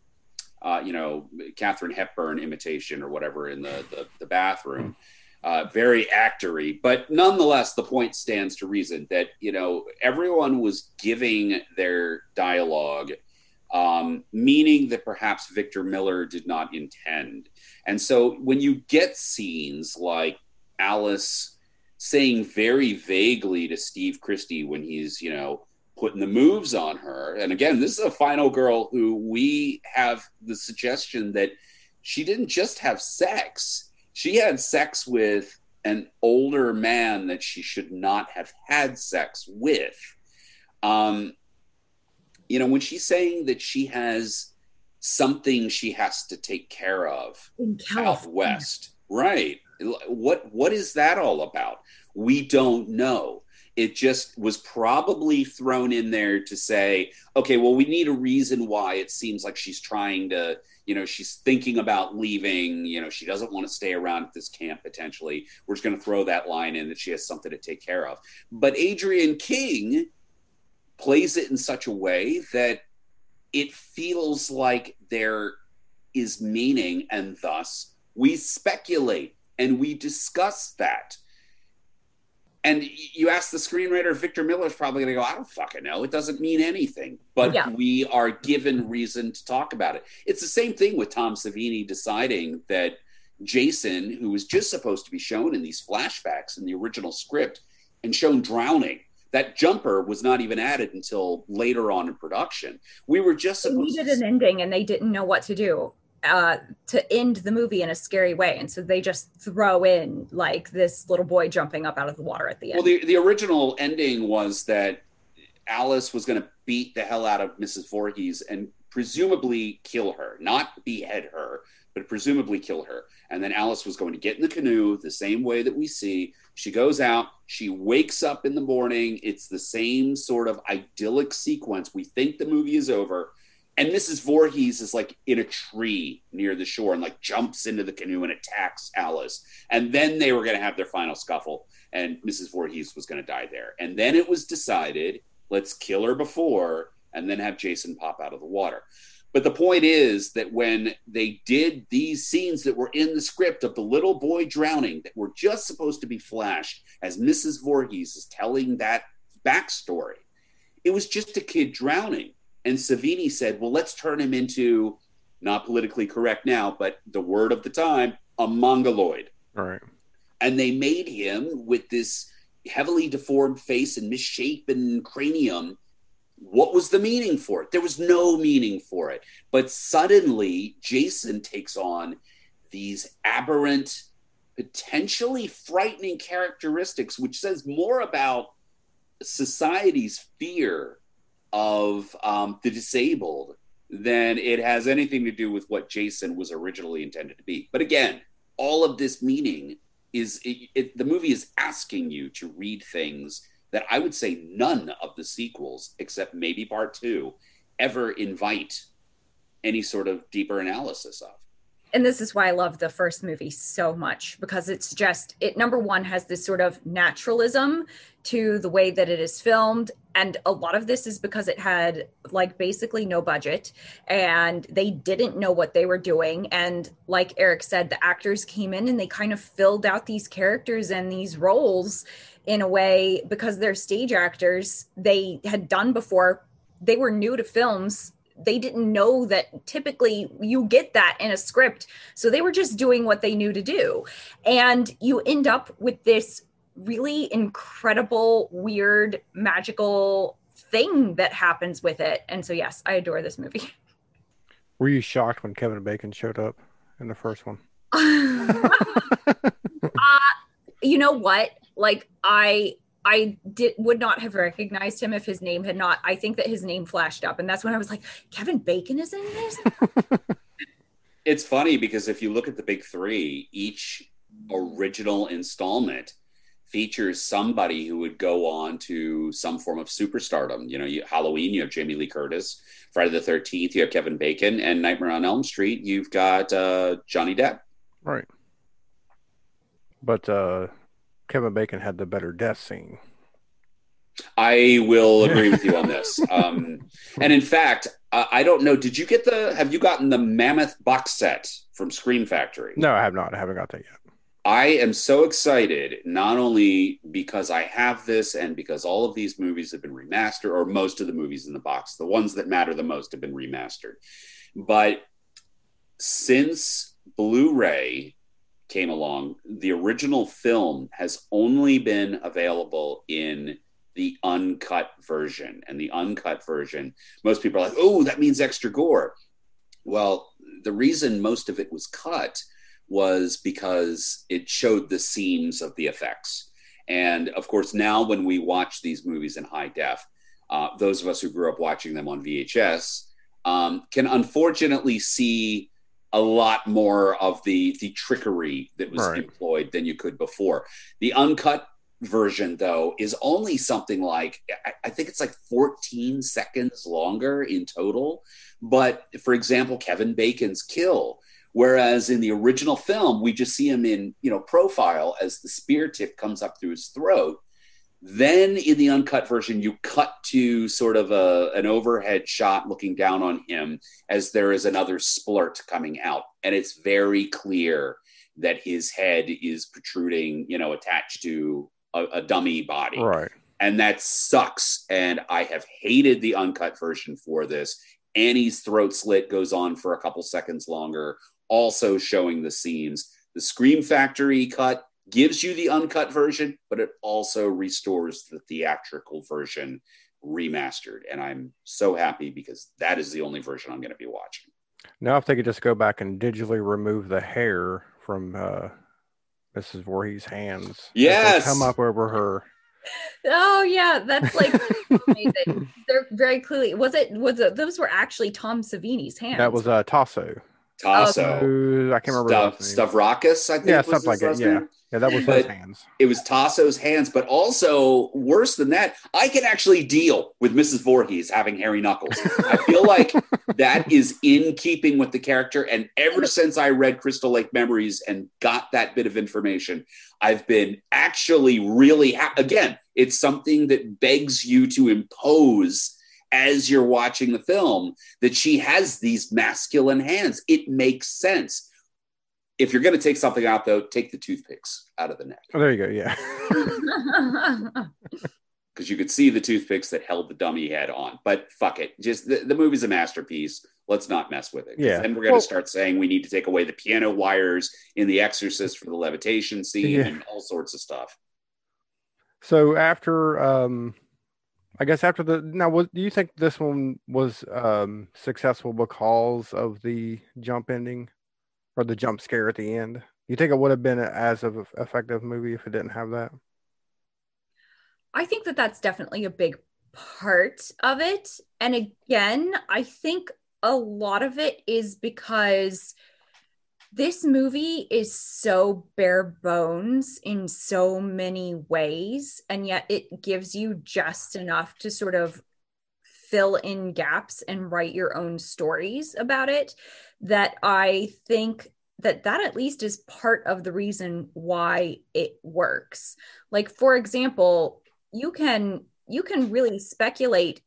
Speaker 4: uh, you know, Katharine Hepburn imitation or whatever in the the, the bathroom. Uh, very actory, but nonetheless, the point stands to reason that you know everyone was giving their dialogue um, meaning that perhaps Victor Miller did not intend. And so when you get scenes like Alice saying very vaguely to Steve Christy when he's, you know, putting the moves on her, and again, this is a final girl who we have the suggestion that she didn't just have sex, she had sex with an older man that she should not have had sex with. Um, you know, when she's saying that she has something she has to take care of
Speaker 5: In
Speaker 4: out west, right? What what is that all about? We don't know. It just was probably thrown in there to say, okay, well, we need a reason why it seems like she's trying to, you know, she's thinking about leaving. You know, she doesn't want to stay around at this camp potentially. We're just going to throw that line in that she has something to take care of. But Adrienne King plays it in such a way that it feels like there is meaning and thus we speculate and we discuss that And you ask the screenwriter, Victor Miller's probably going to go, I don't fucking know. It doesn't mean anything. But
Speaker 5: Yeah.
Speaker 4: we are given reason to talk about it. It's the same thing with Tom Savini deciding that Jason, who was just supposed to be shown in these flashbacks in the original script and shown drowning, that jumper was not even added until later on in production. We were just
Speaker 5: They
Speaker 4: supposed
Speaker 5: needed an ending and they didn't know what to do uh, to end the movie in a scary way. And so they just throw in like this little boy jumping up out of the water at the end.
Speaker 4: Well, the, the original ending was that Alice was going to beat the hell out of Mrs. Voorhees and presumably kill her, not behead her, but presumably kill her. And then Alice was going to get in the canoe the same way that we see. She goes out, she wakes up in the morning. It's the same sort of idyllic sequence. We think the movie is over. And Mrs. Voorhees is like in a tree near the shore and like jumps into the canoe and attacks Alice. And then they were going to have their final scuffle, and Mrs. Voorhees was going to die there. And then it was decided let's kill her before and then have Jason pop out of the water. But the point is that when they did these scenes that were in the script of the little boy drowning, that were just supposed to be flashed as Mrs. Voorhees is telling that backstory, it was just a kid drowning. And Savini said, well, let's turn him into, not politically correct now, but the word of the time, a mongoloid
Speaker 1: right.
Speaker 4: and they made him with this heavily deformed face and misshapen cranium. What was the meaning for it? There was no meaning for it. But suddenly, Jason takes on these aberrant, potentially frightening characteristics, which says more about society's fear of um, the disabled than it has anything to do with what Jason was originally intended to be. But again, all of this meaning is it, it, the movie is asking you to read things that I would say none of the sequels, except maybe part two, ever invite any sort of deeper analysis of.
Speaker 5: And this is why I love the first movie so much because it's just it number one has this sort of naturalism to the way that it is filmed. And a lot of this is because it had like basically no budget and they didn't know what they were doing. And like Erik said the actors came in and they kind of filled out these characters and these roles in a way because they're stage actors they had done before. They were new to films they didn't know that typically you get that in a script. So they were just doing what they knew to do. And you end up with this really incredible, weird, magical thing that happens with it. And so, yes, I adore this movie.
Speaker 1: Were you shocked when Kevin Bacon showed up in the first one?
Speaker 5: uh, you know what? Like, I. I did would not have recognized him if his name had not. I think that his name flashed up, and that's when I was like, "Kevin Bacon is in this."
Speaker 4: It's funny because if you look at the big three, each original installment features somebody who would go on to some form of superstardom. You know, you, Halloween, you have Jamie Lee Curtis. Friday the Thirteenth, you have Kevin Bacon, and Nightmare on Elm Street, you've got uh, Johnny Depp.
Speaker 1: Right. But uh, Kevin Bacon had the better death scene.
Speaker 4: I will agree with you on this. Um, and in fact, uh, I don't know. Did you get the? Have you gotten the Mammoth box set from Scream Factory?
Speaker 1: No, I have not. I haven't got that yet.
Speaker 4: I am so excited, not only because I have this and because all of these movies have been remastered, or most of the movies in the box, the ones that matter the most have been remastered. But since Blu ray came along, the original film has only been available in the uncut version. And the uncut version, most people are like, oh, that means extra gore. Well, the reason most of it was cut was because it showed the seams of the effects. And of course, now when we watch these movies in high def, uh, those of us who grew up watching them on VHS um, can unfortunately see a lot more of the the trickery that was
Speaker 1: Right.
Speaker 4: employed than you could before. The uncut version, though, is only something like I, I think it's like 14 seconds longer in total. But for example, Kevin Bacon's kill, whereas in the original film, we just see him in you know profile as the spear tip comes up through his throat. Then in the uncut version, you cut to sort of a, an overhead shot looking down on him as there is another splurt coming out. And it's very clear that his head is protruding, you know, attached to a, a dummy body
Speaker 1: Right.
Speaker 4: and that sucks. And I have hated the uncut version for this. Annie's throat slit goes on for a couple seconds longer, also showing the seams. The Scream Factory cut gives you the uncut version, but it also restores the theatrical version remastered. And I'm so happy because that is the only version I'm going to be watching.
Speaker 1: Now, if they could just go back and digitally remove the hair from uh, Mrs. Voorhees' hands,
Speaker 4: Yes!
Speaker 1: come up over her.
Speaker 5: Oh yeah, that's like amazing. They're very clearly was it was it, those were actually Tom Savini's hands.
Speaker 1: That was uh, Taso.
Speaker 4: Taso,
Speaker 1: Uh, I can't remember.
Speaker 4: Stuff,
Speaker 1: his.
Speaker 4: Stavrakis, I think.
Speaker 1: Yeah,
Speaker 4: was
Speaker 1: something like that, yeah.
Speaker 4: name.
Speaker 1: Yeah, that was his hands.
Speaker 4: it was Taso's hands, but also worse than that, I can actually deal with Mrs. Voorhees having hairy knuckles. I feel like that is in keeping with the character. And ever since I read Crystal Lake Memories and got that bit of information, I've been actually really ha- again. It's something that begs you to impose as you're watching the film that she has these masculine hands. It makes sense. If you're going to take something out, though, take the toothpicks out of the neck
Speaker 1: Oh, there you go. Yeah.
Speaker 4: because you could see the toothpicks that held the dummy head on. But fuck it, just the, the movie's a masterpiece. Let's not mess with it.
Speaker 1: Yeah.
Speaker 4: Then we're going to
Speaker 1: Well-
Speaker 4: start saying we need to take away the piano wires in The Exorcist for the levitation scene
Speaker 1: Yeah.
Speaker 4: and all sorts of stuff.
Speaker 1: So after, um, I guess after the now, what do you think this one was um, successful because of the jump ending or the jump scare at the end? You think it would have been as of effective movie if it didn't have that?
Speaker 5: I think that that's definitely a big part of it. And again, I think a lot of it is because this movie is so bare bones in so many ways, and yet it gives you just enough to sort of fill in gaps and write your own stories about it that I think that that at least is part of the reason why it works. Like for example, you can you can really speculate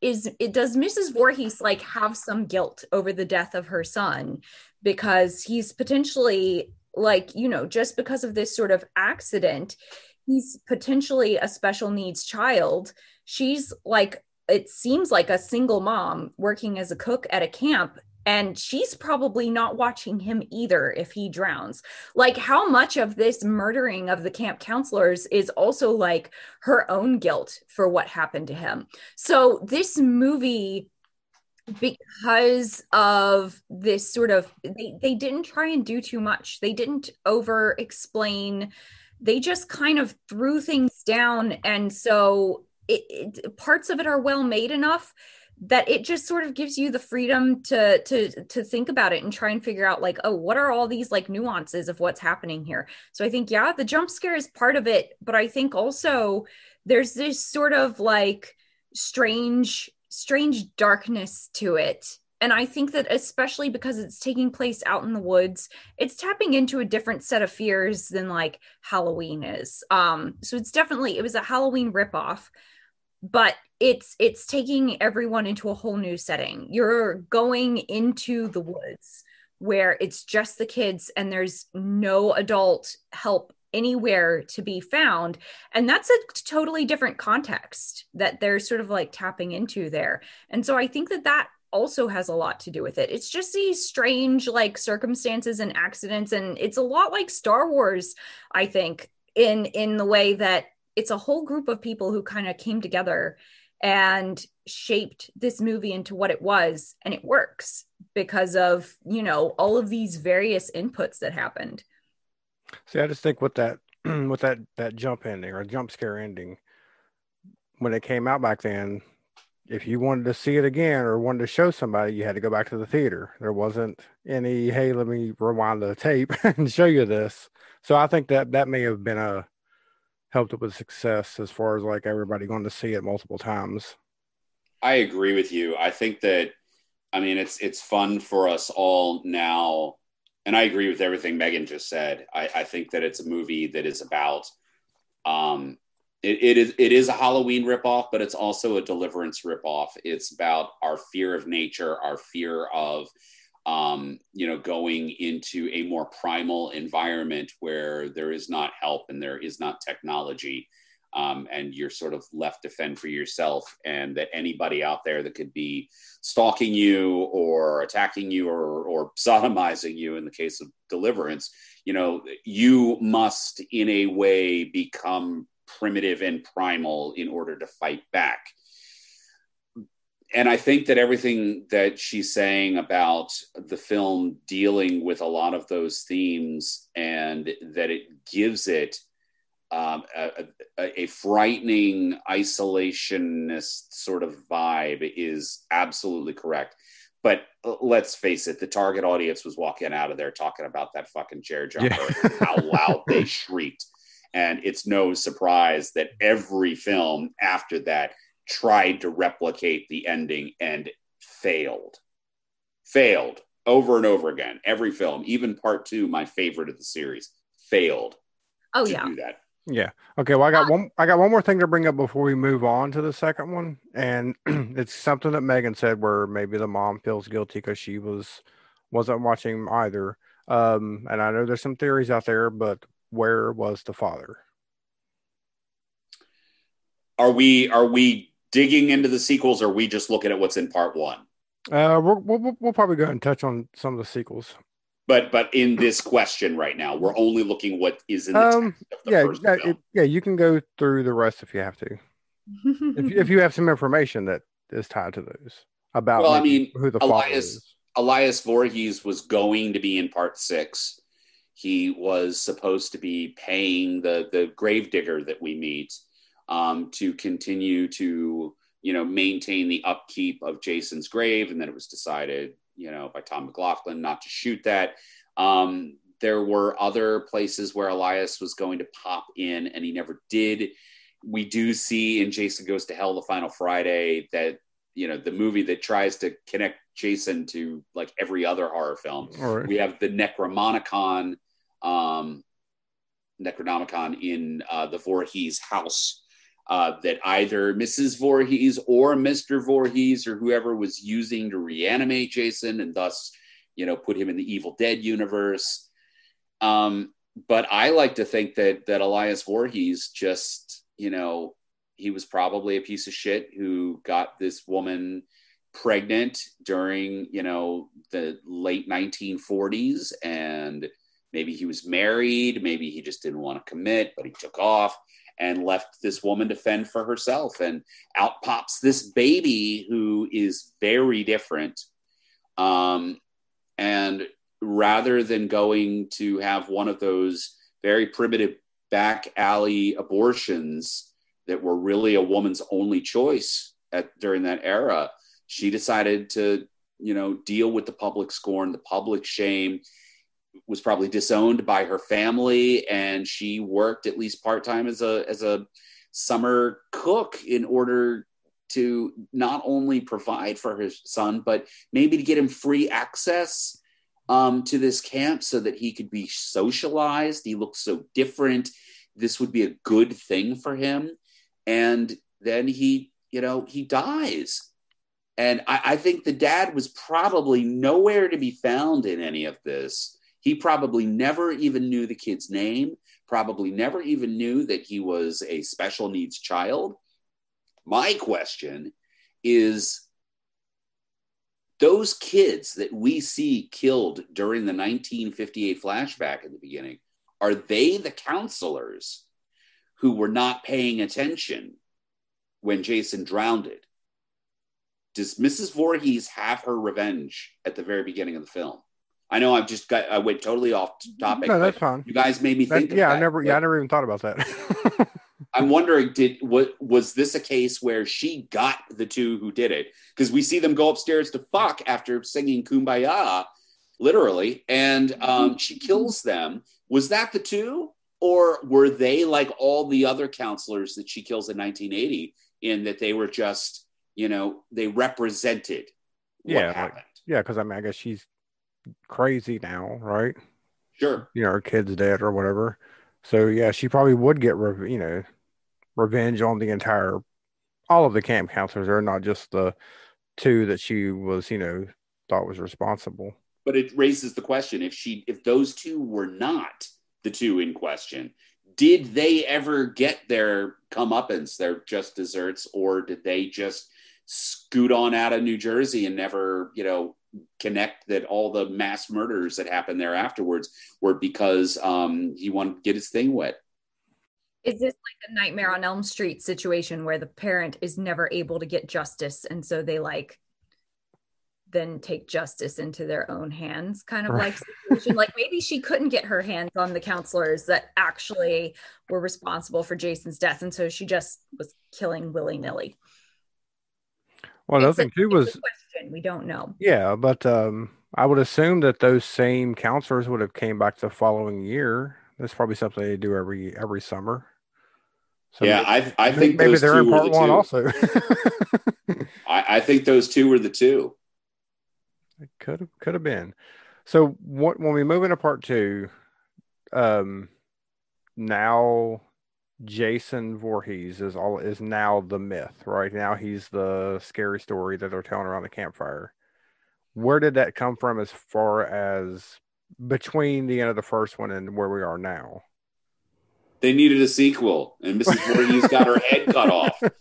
Speaker 5: is it does Mrs. Voorhees like have some guilt over the death of her son because he's potentially like you know just because of this sort of accident he's potentially a special needs child. She's like it seems like a single mom working as a cook at a camp and she's probably not watching him either if he drowns. Like how much of this murdering of the camp counselors is also like her own guilt for what happened to him? So this movie because of this sort of they, they didn't try and do too much. They didn't over explain they just kind of threw things down. And so it, it parts of it are well made enough that it just sort of gives you the freedom to to to think about it and try and figure out like oh what are all these like nuances of what's happening here? So i think yeah the jump scare is part of it. But i think also there's this sort of like strange strange darkness to it. And i think that especially because it's taking place out in the woods it's tapping into a different set of fears than like halloween is. Um so it's definitely it was a halloween ripoff but it's it's taking everyone into a whole new setting. You're going into the woods where it's just the kids and there's no adult help anywhere to be found. And that's a totally different context that they're sort of like tapping into there. And so i think that that also has a lot to do with it. It's just these strange like circumstances and accidents. And it's a lot like star wars i think in in the way that it's a whole group of people who kind of came together and shaped this movie into what it was. And it works because of you know all of these various inputs that happened
Speaker 1: See, I just think with that with that that jump ending or jump scare ending, when it came out back then, if you wanted to see it again or wanted to show somebody, you had to go back to the theater. There wasn't any, hey, let me rewind the tape and show you this. So I think that that may have been a helped it with success as far as like everybody going to see it multiple times.
Speaker 4: I agree with you. I think that I mean it's it's fun for us all now, and I agree with everything Megan just said. I, I think that it's a movie that is about um it, it is it is a Halloween ripoff, but it's also a deliverance ripoff. It's about our fear of nature, our fear of um, you know, going into a more primal environment where there is not help and there is not technology. Um, and you're sort of left to fend for yourself, and that anybody out there that could be stalking you or attacking you or, or sodomizing you in the case of deliverance, you know, you must in a way become primitive and primal in order to fight back. And I think that everything that she's saying about the film dealing with a lot of those themes and that it gives it um, a, a, a, frightening isolationist sort of vibe is absolutely correct. But let's face it, the target audience was walking out of there talking about that fucking chair jumper, yeah. how loud they shrieked. And it's no surprise that every film after that tried to replicate the ending and failed. Failed over and over again. Every film, even part two, my favorite of the series, failed.
Speaker 5: Oh yeah.
Speaker 4: Do that.
Speaker 1: Yeah. Okay. Well, I got uh, one. I got one more thing to bring up before we move on to the second one, and it's something that Megan said where maybe the mom feels guilty because she was wasn't watching either. Um, and I know there's some theories out there, but where was the father?
Speaker 4: Are we are we digging into the sequels, or we just looking at what's in part one?
Speaker 1: Uh, we'll, we'll, we'll probably go and touch on some of the sequels.
Speaker 4: But but in this question right now, we're only looking what is in the um,
Speaker 1: the yeah, yeah, it, yeah. You can go through the rest if you have to. if, if you have some information that is tied to those about
Speaker 4: well, I mean, who the Elias Elias Voorhees was going to be in part six. He was supposed to be paying the the gravedigger that we meet um, to continue to you know maintain the upkeep of Jason's grave, and then it was decided you know by Tom McLoughlin not to shoot that. Um, there were other places where Elias was going to pop in, and he never did. We do see in Jason Goes to Hell: The Final Friday that you know the movie that tries to connect Jason to like every other horror film. Right. We have the Necronomicon, um, Necronomicon in uh, the Voorhees house uh, that either Mrs. Voorhees or Mr. Voorhees or whoever was using to reanimate Jason and thus, you know, put him in the Evil Dead universe. Um, but I like to think that that Elias Voorhees just, you know, he was probably a piece of shit who got this woman pregnant during, you know, the late 1940s and maybe he was married, maybe he just didn't want to commit, but he took off and left this woman to fend for herself. And out pops this baby who is very different. Um, and rather than going to have one of those very primitive back alley abortions that were really a woman's only choice at during that era, she decided to, you know, deal with the public scorn, the public shame, was probably disowned by her family and she worked at least part-time as a as a summer cook in order to not only provide for her son but maybe to get him free access um, to this camp so that he could be socialized. He looks so different. This would be a good thing for him. And then he you know he dies. And I, I think the dad was probably nowhere to be found in any of this he probably never even knew the kid's name, probably never even knew that he was a special needs child. My question is those kids that we see killed during the 1958 flashback in the beginning, are they the counselors who were not paying attention when Jason drowned it? Does Mrs. Voorhees have her revenge at the very beginning of the film? I know I've just got I went totally off topic.
Speaker 1: No, that's fine.
Speaker 4: You guys made me think.
Speaker 1: yeah,
Speaker 4: that,
Speaker 1: I never. Yeah, I never even thought about that.
Speaker 4: I'm wondering, did what was this a case where she got the two who did it? Because we see them go upstairs to fuck after singing "Kumbaya," literally, and um, she kills them. Was that the two, or were they like all the other counselors that she kills in 1980, in that they were just, you know, they represented what
Speaker 1: yeah,
Speaker 4: happened?
Speaker 1: Like, yeah, because I mean, I guess she's crazy now, right?
Speaker 4: Sure.
Speaker 1: You know, her kid's dead or whatever. So yeah, she probably would get re- you know revenge on the entire all of the camp counselors, or not just the two that she was you know thought was responsible.
Speaker 4: but it raises the question: if she, if those two were not the two in question, did they ever get their comeuppance, their just desserts, or did they just scoot on out of New Jersey and never, you know, connect that all the mass murders that happened there afterwards were because um, he wanted to get his thing wet?
Speaker 5: Is this like the Nightmare on Elm Street situation where the parent is never able to get justice, and so they like then take justice into their own hands kind of like situation? Like maybe she couldn't get her hands on the counselors that actually were responsible for jason's death and so she just was killing willy-nilly.
Speaker 1: Well, the
Speaker 5: It's
Speaker 1: other thing too
Speaker 5: it's a
Speaker 1: was
Speaker 5: question we don't know
Speaker 1: yeah, but um, I would assume that those same counselors would have came back the following year. That's probably something they do every every summer. So
Speaker 4: yeah,
Speaker 1: maybe,
Speaker 4: I I think
Speaker 1: maybe
Speaker 4: those
Speaker 1: they're
Speaker 4: two
Speaker 1: in part
Speaker 4: the
Speaker 1: one
Speaker 4: two.
Speaker 1: also.
Speaker 4: I, I think those two were the two.
Speaker 1: It could have could have been. So what when we move into part two, um now Jason Voorhees is all is now the myth, right? Now he's the scary story that they're telling around the campfire. Where did that come from as far as between the end of the first one and where we are now?
Speaker 4: They needed a sequel, and Mrs. Voorhees got her head cut off.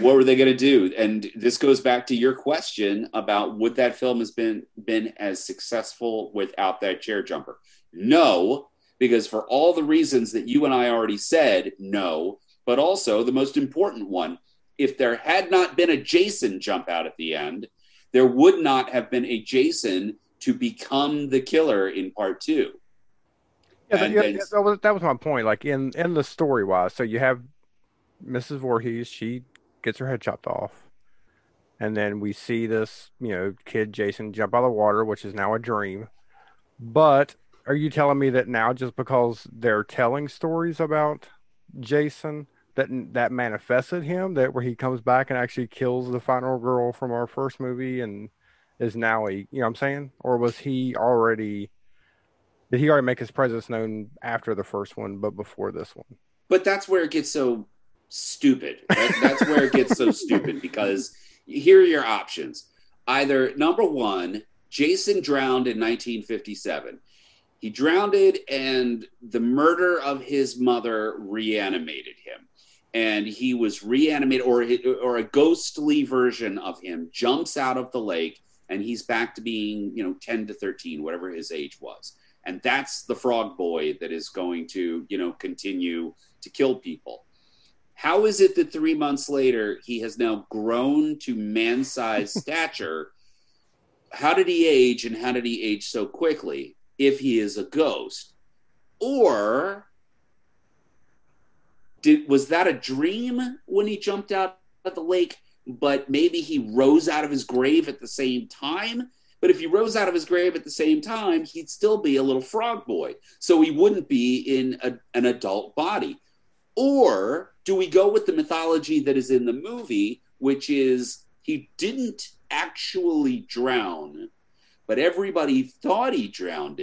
Speaker 4: What were they going to do? And this goes back to your question about would that film has been been as successful without that chair jumper? No, because for all the reasons that you and I already said, no. But also the most important one: if there had not been a Jason jump out at the end, there would not have been a Jason to become the killer in part two.
Speaker 1: Yeah, that,
Speaker 4: And
Speaker 1: yeah, yeah, that was that was my point. Like in in the story wise, so you have Mrs. Voorhees, she gets her head chopped off, and then we see this, you know, kid Jason jump out of the water, which is now a dream. But are you telling me that now just because they're telling stories about Jason that that manifested him, that where he comes back and actually kills the final girl from our first movie and is now a, you know, what I'm saying, or was he already? Did he already make his presence known after the first one, but before this one?
Speaker 4: but that's where it gets so stupid. That, that's where it gets so stupid because here are your options. Either number one, Jason drowned in 1957. He drowned and the murder of his mother reanimated him. And he was reanimated, or, or a ghostly version of him jumps out of the lake and he's back to being, you know, 10 to 13, whatever his age was. And that's the frog boy that is going to, you know, continue to kill people. How is it that three months later he has now grown to man sized stature? How did he age and how did he age so quickly if he is a ghost? Or did was that a dream when he jumped out of the lake, but maybe he rose out of his grave at the same time? But if he rose out of his grave at the same time, he'd still be a little frog boy. So he wouldn't be in a, an adult body. Or do we go with the mythology that is in the movie, which is he didn't actually drown, but everybody thought he drowned?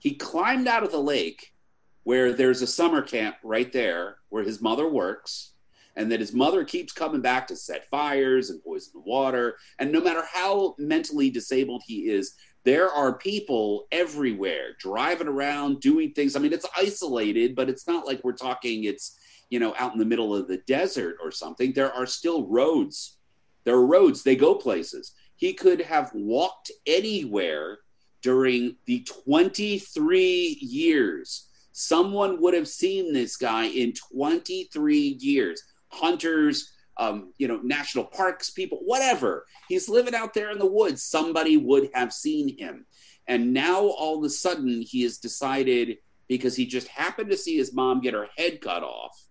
Speaker 4: He climbed out of the lake where there's a summer camp right there where his mother works, and that his mother keeps coming back to set fires and poison the water. And no matter how mentally disabled he is, there are people everywhere driving around doing things. I mean, it's isolated, but it's not like we're talking it's, you know, out in the middle of the desert or something. There are still roads. There are roads, they go places. He could have walked anywhere during the 23 years. Someone would have seen this guy in 23 years. Hunters, um, you know, national parks people, whatever. He's living out there in the woods. Somebody would have seen him. And now all of a sudden he has decided because he just happened to see his mom get her head cut off.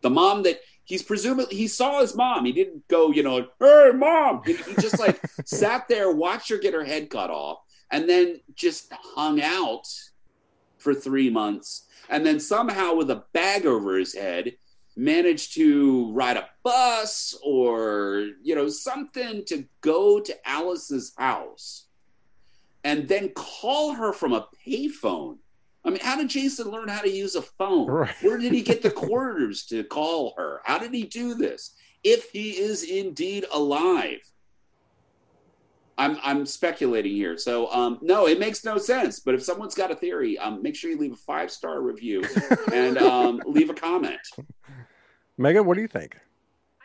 Speaker 4: The mom that he's presumably he saw his mom. He didn't go, you know, hey mom. He, he just like sat there, watched her get her head cut off, and then just hung out for three months. And then somehow with a bag over his head, managed to ride a bus or you know something to go to Alice's house and then call her from a payphone. I mean, how did Jason learn how to use a phone?
Speaker 1: Right.
Speaker 4: Where did he get the quarters to call her? How did he do this? If he is indeed alive. I'm I'm speculating here. So um, no, it makes no sense. But if someone's got a theory, um, make sure you leave a five star review and um, leave a comment.
Speaker 1: Megan, what do you think?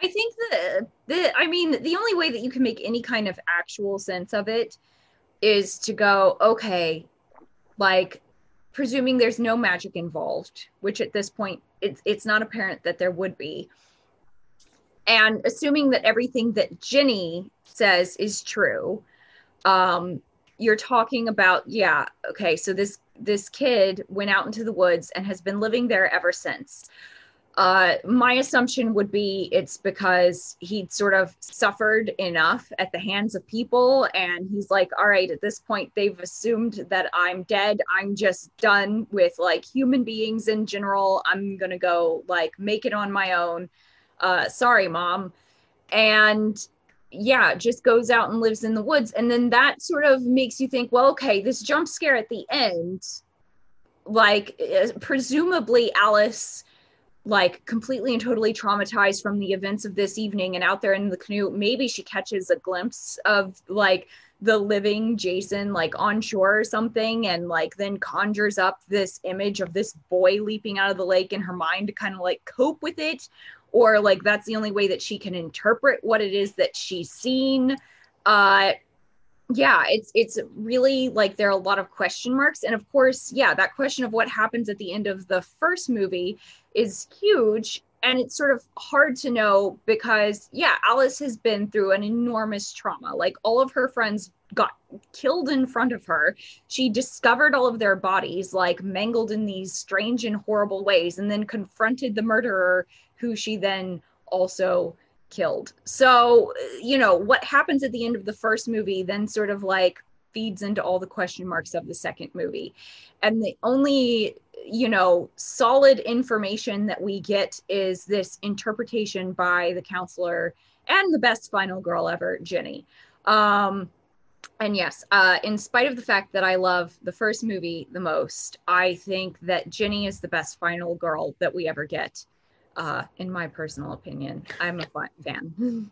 Speaker 5: I think that the I mean the only way that you can make any kind of actual sense of it is to go okay, like presuming there's no magic involved, which at this point it's it's not apparent that there would be. And assuming that everything that Ginny says is true, um, you're talking about yeah, okay, so this this kid went out into the woods and has been living there ever since. Uh, my assumption would be it's because he'd sort of suffered enough at the hands of people, and he's like, all right, at this point, they've assumed that I'm dead. I'm just done with like human beings in general. I'm gonna go like make it on my own. Uh, sorry, mom. And yeah, just goes out and lives in the woods. And then that sort of makes you think, well, okay, this jump scare at the end, like, uh, presumably Alice like completely and totally traumatized from the events of this evening and out there in the canoe maybe she catches a glimpse of like the living jason like on shore or something and like then conjures up this image of this boy leaping out of the lake in her mind to kind of like cope with it. Or like that's the only way that she can interpret what it is that she's seen. Uh yeah it's it's really like there are a lot of question marks and of course yeah that question of what happens at the end of the first movie is huge and it's sort of hard to know because yeah alice has been through an enormous trauma like all of her friends got killed in front of her. She discovered all of their bodies like mangled in these strange and horrible ways and then confronted the murderer who she then also killed. So, you know, what happens at the end of the first movie then sort of like feeds into all the question marks of the second movie. And the only, you know, solid information that we get is this interpretation by the counselor and the best final girl ever, Ginny. Um, and yes, uh, in spite of the fact that I love the first movie the most, I think that Ginny is the best final girl that we ever get uh, in my personal opinion. I'm a fan.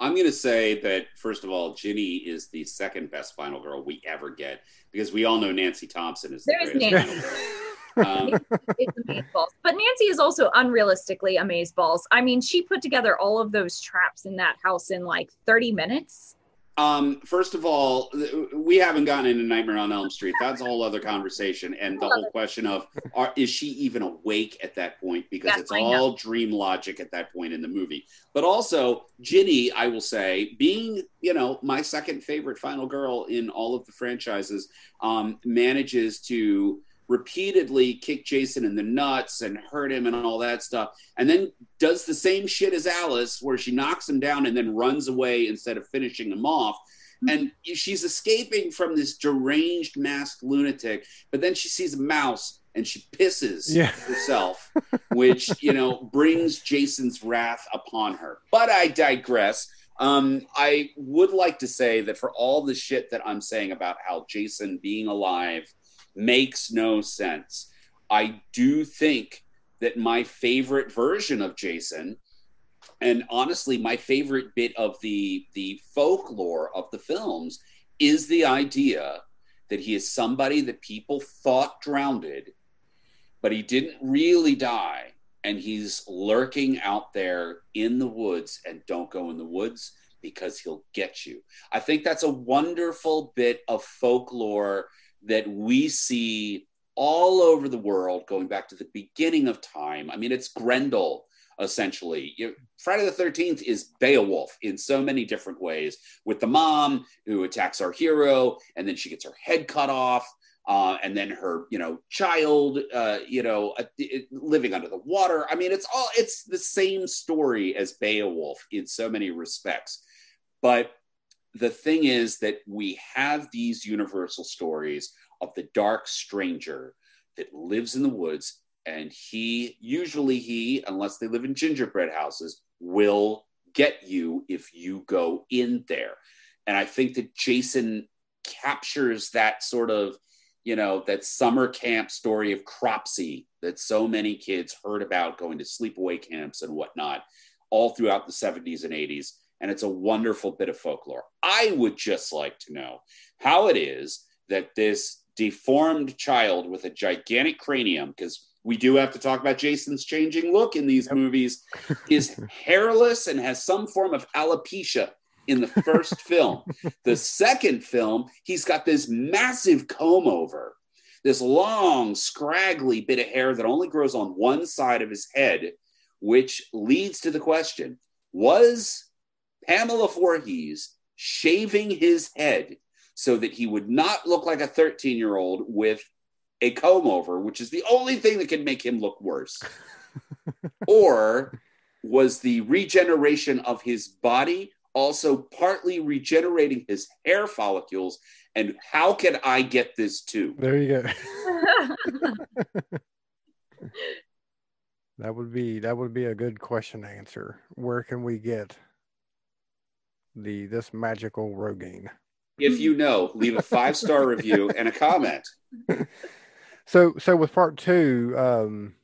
Speaker 4: I'm going to say that, first of all, Ginny is the second best final girl we ever get because we all know Nancy Thompson is the
Speaker 5: There's
Speaker 4: greatest
Speaker 5: Nancy.
Speaker 4: final girl. Um,
Speaker 5: it's amazeballs. But Nancy is also unrealistically amazeballs. I mean, she put together all of those traps in that house in like 30 minutes.
Speaker 4: Um, first of all, we haven't gotten into Nightmare on Elm Street. That's a whole other conversation, and the whole question of are, is she even awake at that point? Because
Speaker 5: Yes,
Speaker 4: it's all dream logic at that point in the movie. But also, Ginny, I will say, being you know my second favorite final girl in all of the franchises, um, manages to repeatedly kick Jason in the nuts and hurt him and all that stuff, and then does the same shit as Alice, where she knocks him down and then runs away instead of finishing him off. And she's escaping from this deranged masked lunatic, but then she sees a mouse and she pisses
Speaker 1: Yeah.
Speaker 4: herself, which you know brings Jason's wrath upon her. But I digress. Um, I would like to say that for all the shit that I'm saying about how Jason being alive makes no sense, I do think that my favorite version of Jason, and honestly, my favorite bit of the the folklore of the films is the idea that he is somebody that people thought drowned, but he didn't really die, and he's lurking out there in the woods. And don't go in the woods because he'll get you. I think that's a wonderful bit of folklore that we see all over the world going back to the beginning of time. I mean, it's Grendel essentially. You- Friday the 13th is Beowulf in so many different ways with the mom who attacks our hero and then she gets her head cut off. Uh, and then her, you know, child, uh, you know, uh, it- living under the water. I mean, it's all it's the same story as Beowulf in so many respects. But the thing is that we have these universal stories of the dark stranger that lives in the woods and he usually he unless they live in gingerbread houses will get you if you go in there. And i think that jason captures that sort of you know that summer camp story of cropsey that so many kids heard about going to sleepaway camps and whatnot all throughout the 70s and 80s and it's a wonderful bit of folklore. I would just like to know how it is that this deformed child with a gigantic cranium, because we do have to talk about Jason's changing look in these
Speaker 1: Yep.
Speaker 4: movies, is hairless and has some form of alopecia in the first film. The second film, he's got this massive comb over, this long, scraggly bit of hair that only grows on one side of his head, which leads to the question Was Pamela Voorhees shaving his head so that he would not look like a 13 year old with a comb over, which is the only thing that can make him look worse? or was the regeneration of his body also partly regenerating his hair follicles? And how can I get this too?
Speaker 1: There you go. that would be that would be a good question to answer. Where can we get the this magical Rogaine?
Speaker 4: If you know, leave a five star review and a comment.
Speaker 1: So so with part two, um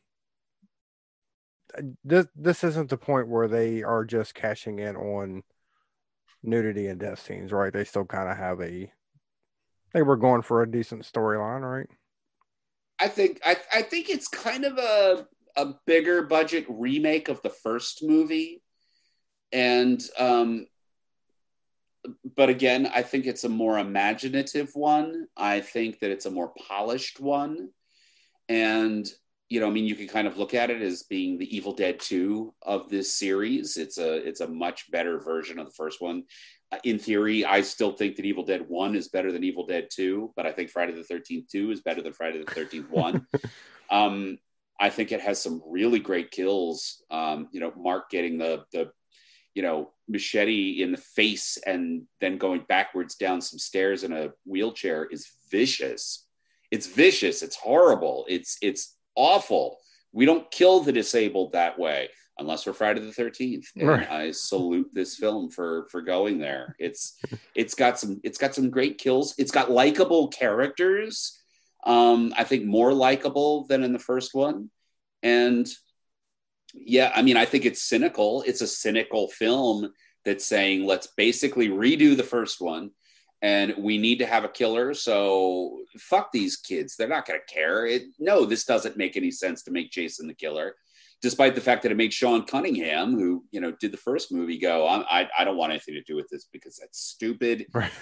Speaker 1: this this isn't the point where they are just cashing in on nudity and death scenes, right? They still kind of have a they were going for a decent storyline, right?
Speaker 4: I think I, I think it's kind of a a bigger budget remake of the first movie, and um, but again, I think it's a more imaginative one. I think that it's a more polished one, and you know, I mean, you can kind of look at it as being the Evil Dead Two of this series. It's a it's a much better version of the first one. In theory, I still think that Evil Dead One is better than Evil Dead Two, but I think Friday the Thirteenth Two is better than Friday the Thirteenth One. um, I think it has some really great kills. Um, you know, Mark getting the the you know machete in the face and then going backwards down some stairs in a wheelchair is vicious. It's vicious. It's horrible. It's it's awful. We don't kill the disabled that way unless we're Friday the Thirteenth. And
Speaker 1: Right.
Speaker 4: I salute this film for for going there. It's it's got some it's got some great kills. It's got likable characters. Um, I think more likable than in the first one. And yeah, I mean, I think it's cynical. It's a cynical film that's saying let's basically redo the first one and we need to have a killer so fuck these kids they're not going to care it no this doesn't make any sense to make jason the killer despite the fact that it made sean cunningham who you know did the first movie go I, I don't want anything to do with this because that's stupid
Speaker 1: Right.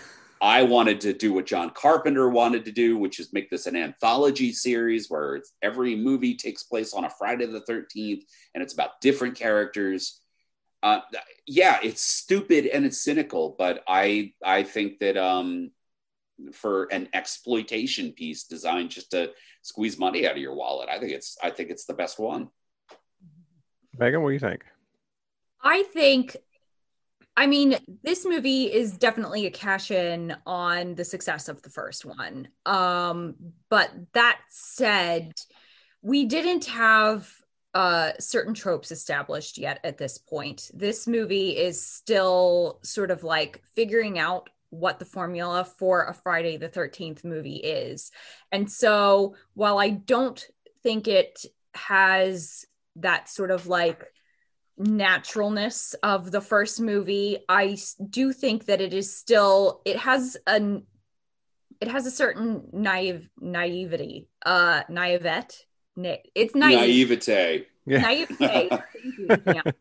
Speaker 4: I wanted to do what John Carpenter wanted to do, which is make this an anthology series where it's, every movie takes place on a Friday the 13th and it's about different characters. Uh, yeah, it's stupid and it's cynical, but I I think that um, for an exploitation piece designed just to squeeze money out of your wallet, I think it's I think it's the best one.
Speaker 1: Megan, what do you think?
Speaker 5: I think, I mean, this movie is definitely a cash in on the success of the first one. Um, but that said, we didn't have uh, certain tropes established yet at this point. This movie is still sort of like figuring out what the formula for a Friday the 13th movie is. And so while I don't think it has that sort of like naturalness of the first movie. I do think that it is still it has an it has a certain naive naivety uh naivete. Na- it's naive.
Speaker 4: Naivete.
Speaker 1: Yeah.
Speaker 5: naivete Thank you.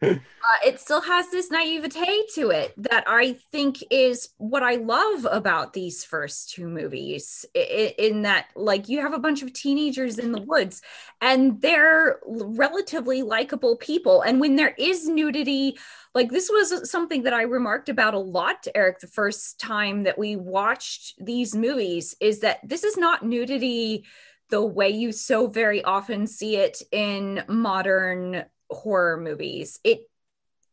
Speaker 5: Yeah. Uh, it still has this naivete to it that I think is what I love about these first two movies. In that, like, you have a bunch of teenagers in the woods, and they're relatively likable people. And when there is nudity, like this was something that I remarked about a lot, Erik, the first time that we watched these movies, is that this is not nudity the way you so very often see it in modern horror movies. It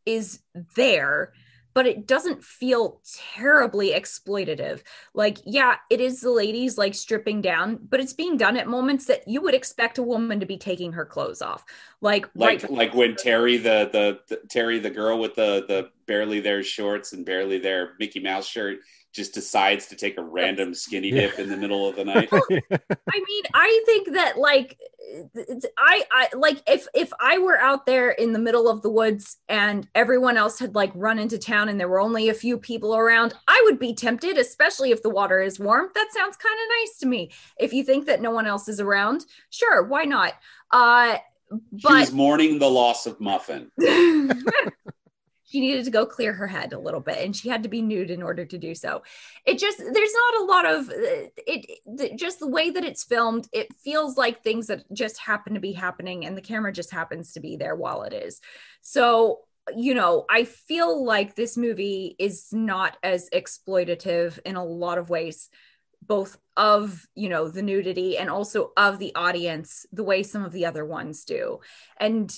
Speaker 5: is there, but it doesn't feel terribly exploitative. Like, yeah, it is the ladies like stripping down, but it's being done at moments that you would expect a woman to be taking her clothes off. Like,
Speaker 4: like
Speaker 5: right
Speaker 4: like when Terry the, the the Terry the girl with the the barely there shorts and barely there Mickey Mouse shirt just decides to take a random skinny
Speaker 1: Yeah.
Speaker 4: dip in the middle of the night.
Speaker 5: I mean, I think that like I, I like if if I were out there in the middle of the woods and everyone else had like run into town and there were only a few people around, I would be tempted, especially if the water is warm. That sounds kind of nice to me. If you think that no one else is around, sure, why not? Uh, but
Speaker 4: was mourning the loss of Muffin.
Speaker 5: she needed to go clear her head a little bit and she had to be nude in order to do so. It just there's not a lot of uh, it, it just the way that it's filmed it feels like things that just happen to be happening and the camera just happens to be there while it is. So you know i feel like this movie is not as exploitative in a lot of ways both of you know the nudity and also of the audience the way some of the other ones do. And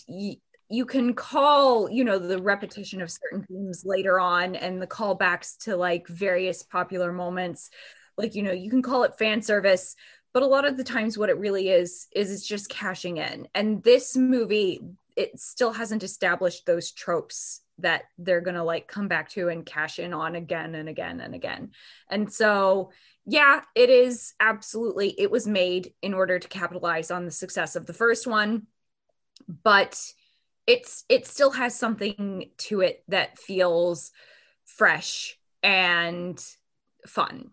Speaker 5: you can call you know the repetition of certain themes later on and the callbacks to like various popular moments. Like you know you can call it fan service but a lot of the times what it really is is it's just cashing in. And this movie it still hasn't established those tropes that they're going to like come back to and cash in on again and again and again. And so yeah it is absolutely it was made in order to capitalize on the success of the first one but it's it still has something to it that feels fresh and fun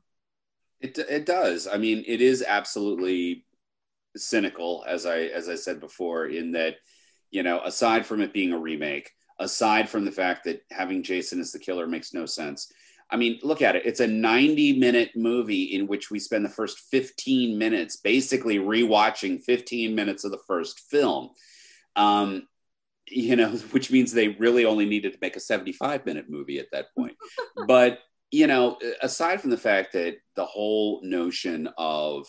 Speaker 4: It it does. I mean, it is absolutely cynical, as I as I said before, in that you know, aside from it being a remake, aside from the fact that having Jason as the killer makes no sense. I mean, look at it. It's a 90 minute movie in which we spend the first 15 minutes basically rewatching 15 minutes of the first film. Um, you know, which means they really only needed to make a 75 minute movie at that point. but, you know, aside from the fact that the whole notion of,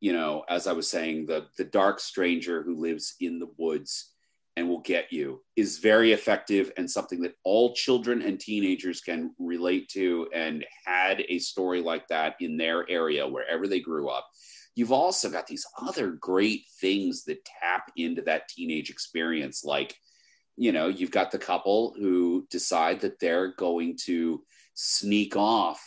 Speaker 4: you know, as I was saying, the the dark stranger who lives in the woods and will get you is very effective and something that all children and teenagers can relate to and had a story like that in their area wherever they grew up. You've also got these other great things that tap into that teenage experience like you know, you've got the couple who decide that they're going to sneak off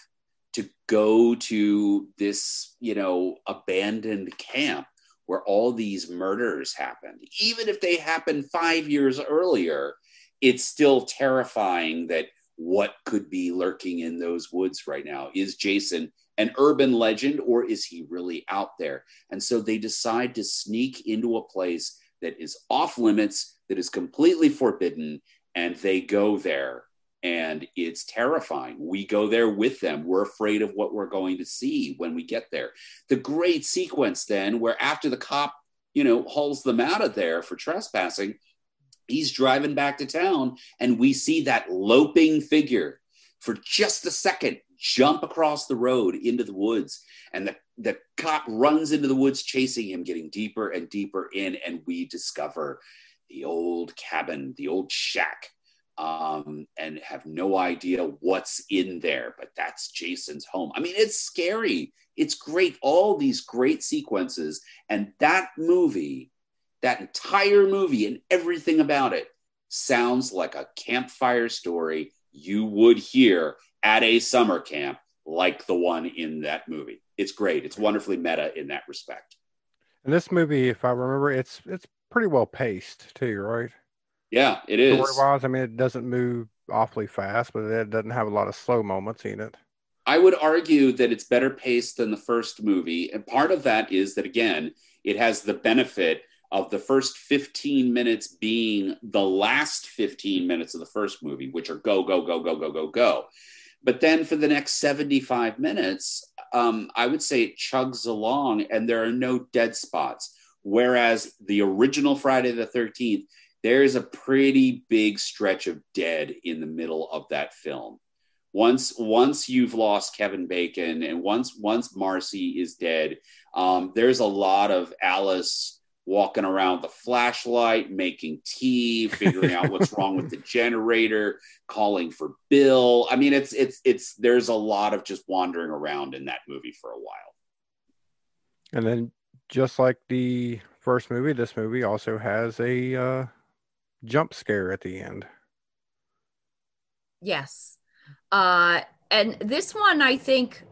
Speaker 4: to go to this, you know, abandoned camp where all these murders happened. Even if they happened five years earlier, it's still terrifying that what could be lurking in those woods right now is Jason an urban legend or is he really out there? And so they decide to sneak into a place that is off limits, that is completely forbidden, and they go there. And it's terrifying. We go there with them. We're afraid of what we're going to see when we get there. The great sequence, then, where after the cop, you know, hauls them out of there for trespassing, he's driving back to town, and we see that loping figure for just a second jump across the road into the woods. And the, the cop runs into the woods chasing him getting deeper and deeper in and we discover the old cabin the old shack um, and have no idea what's in there but that's jason's home. I mean it's scary. It's great. All these great sequences. And that movie that entire movie and everything about it sounds like a campfire story you would hear at a summer camp like the one in that movie. It's great. It's wonderfully meta in that respect.
Speaker 1: And this movie, if I remember, it's it's pretty well paced too, right?
Speaker 4: Yeah, it is.
Speaker 1: Story wise, I mean, it doesn't move awfully fast, but it doesn't have a lot of slow moments in it.
Speaker 4: I would argue that it's better paced than the first movie. And part of that is that, again, it has the benefit of the first 15 minutes being the last 15 minutes of the first movie, which are go, go, go, go, go, go, go. But then for the next 75 minutes, um, I would say it chugs along and there are no dead spots. Whereas the original Friday the 13th, there is a pretty big stretch of dead in the middle of that film. Once once you've lost Kevin Bacon and once once Marcy is dead, um, there's a lot of Alice walking around the flashlight, making tea, figuring out what's wrong with the generator, calling for Bill. I mean, it's it's it's there's a lot of just wandering around in that movie for a while.
Speaker 1: And then, just like the first movie, this movie also has a uh, jump scare at the end.
Speaker 5: Yes. Uh, and this one, I think,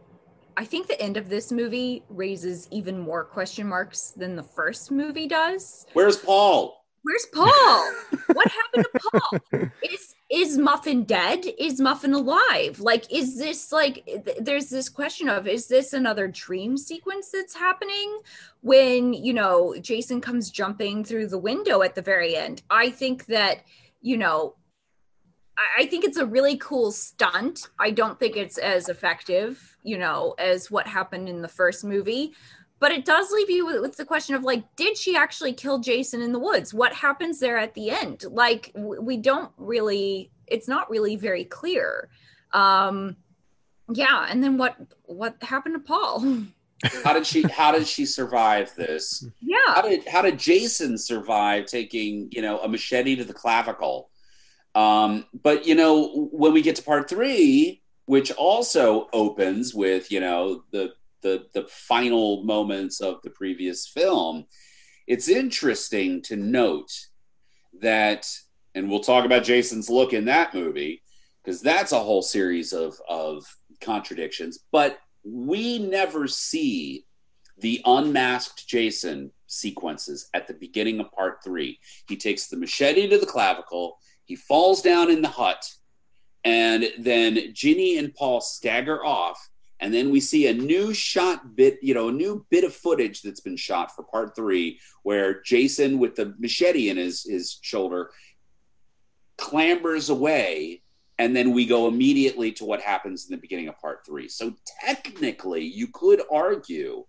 Speaker 5: I think the end of this movie raises even more question marks than the first movie does.
Speaker 4: Where's Paul?
Speaker 5: Where's Paul? what happened to Paul? Is is Muffin dead? Is Muffin alive? Like, is this like? th- There's this question of is this another dream sequence that's happening when you know Jason comes jumping through the window at the very end? I think that you know. I- think it's a really cool stunt. I don't think it's as effective, you know, as what happened in the first movie but it does leave you with, the question of like did she actually kill jason in the woods what happens there at the end like we don't really it's not really very clear um yeah and then what what happened to paul
Speaker 4: How did she? How did she survive this?
Speaker 5: yeah How
Speaker 4: did How did Jason survive taking you know a machete to the clavicle? Um, but you know when we get to part three, which also opens with you know the the the final moments of the previous film, it's interesting to note that, and we'll talk about Jason's look in that movie because that's a whole series of of contradictions. But we never see the unmasked Jason sequences at the beginning of part three. He takes the machete to the clavicle, he falls down in the hut, and then Ginny and Paul stagger off. And then we see a new shot bit, you know, a new bit of footage that's been shot for part three, where Jason, with the machete in his, his shoulder, clambers away and then we go immediately to what happens in the beginning of part three. So technically, you could argue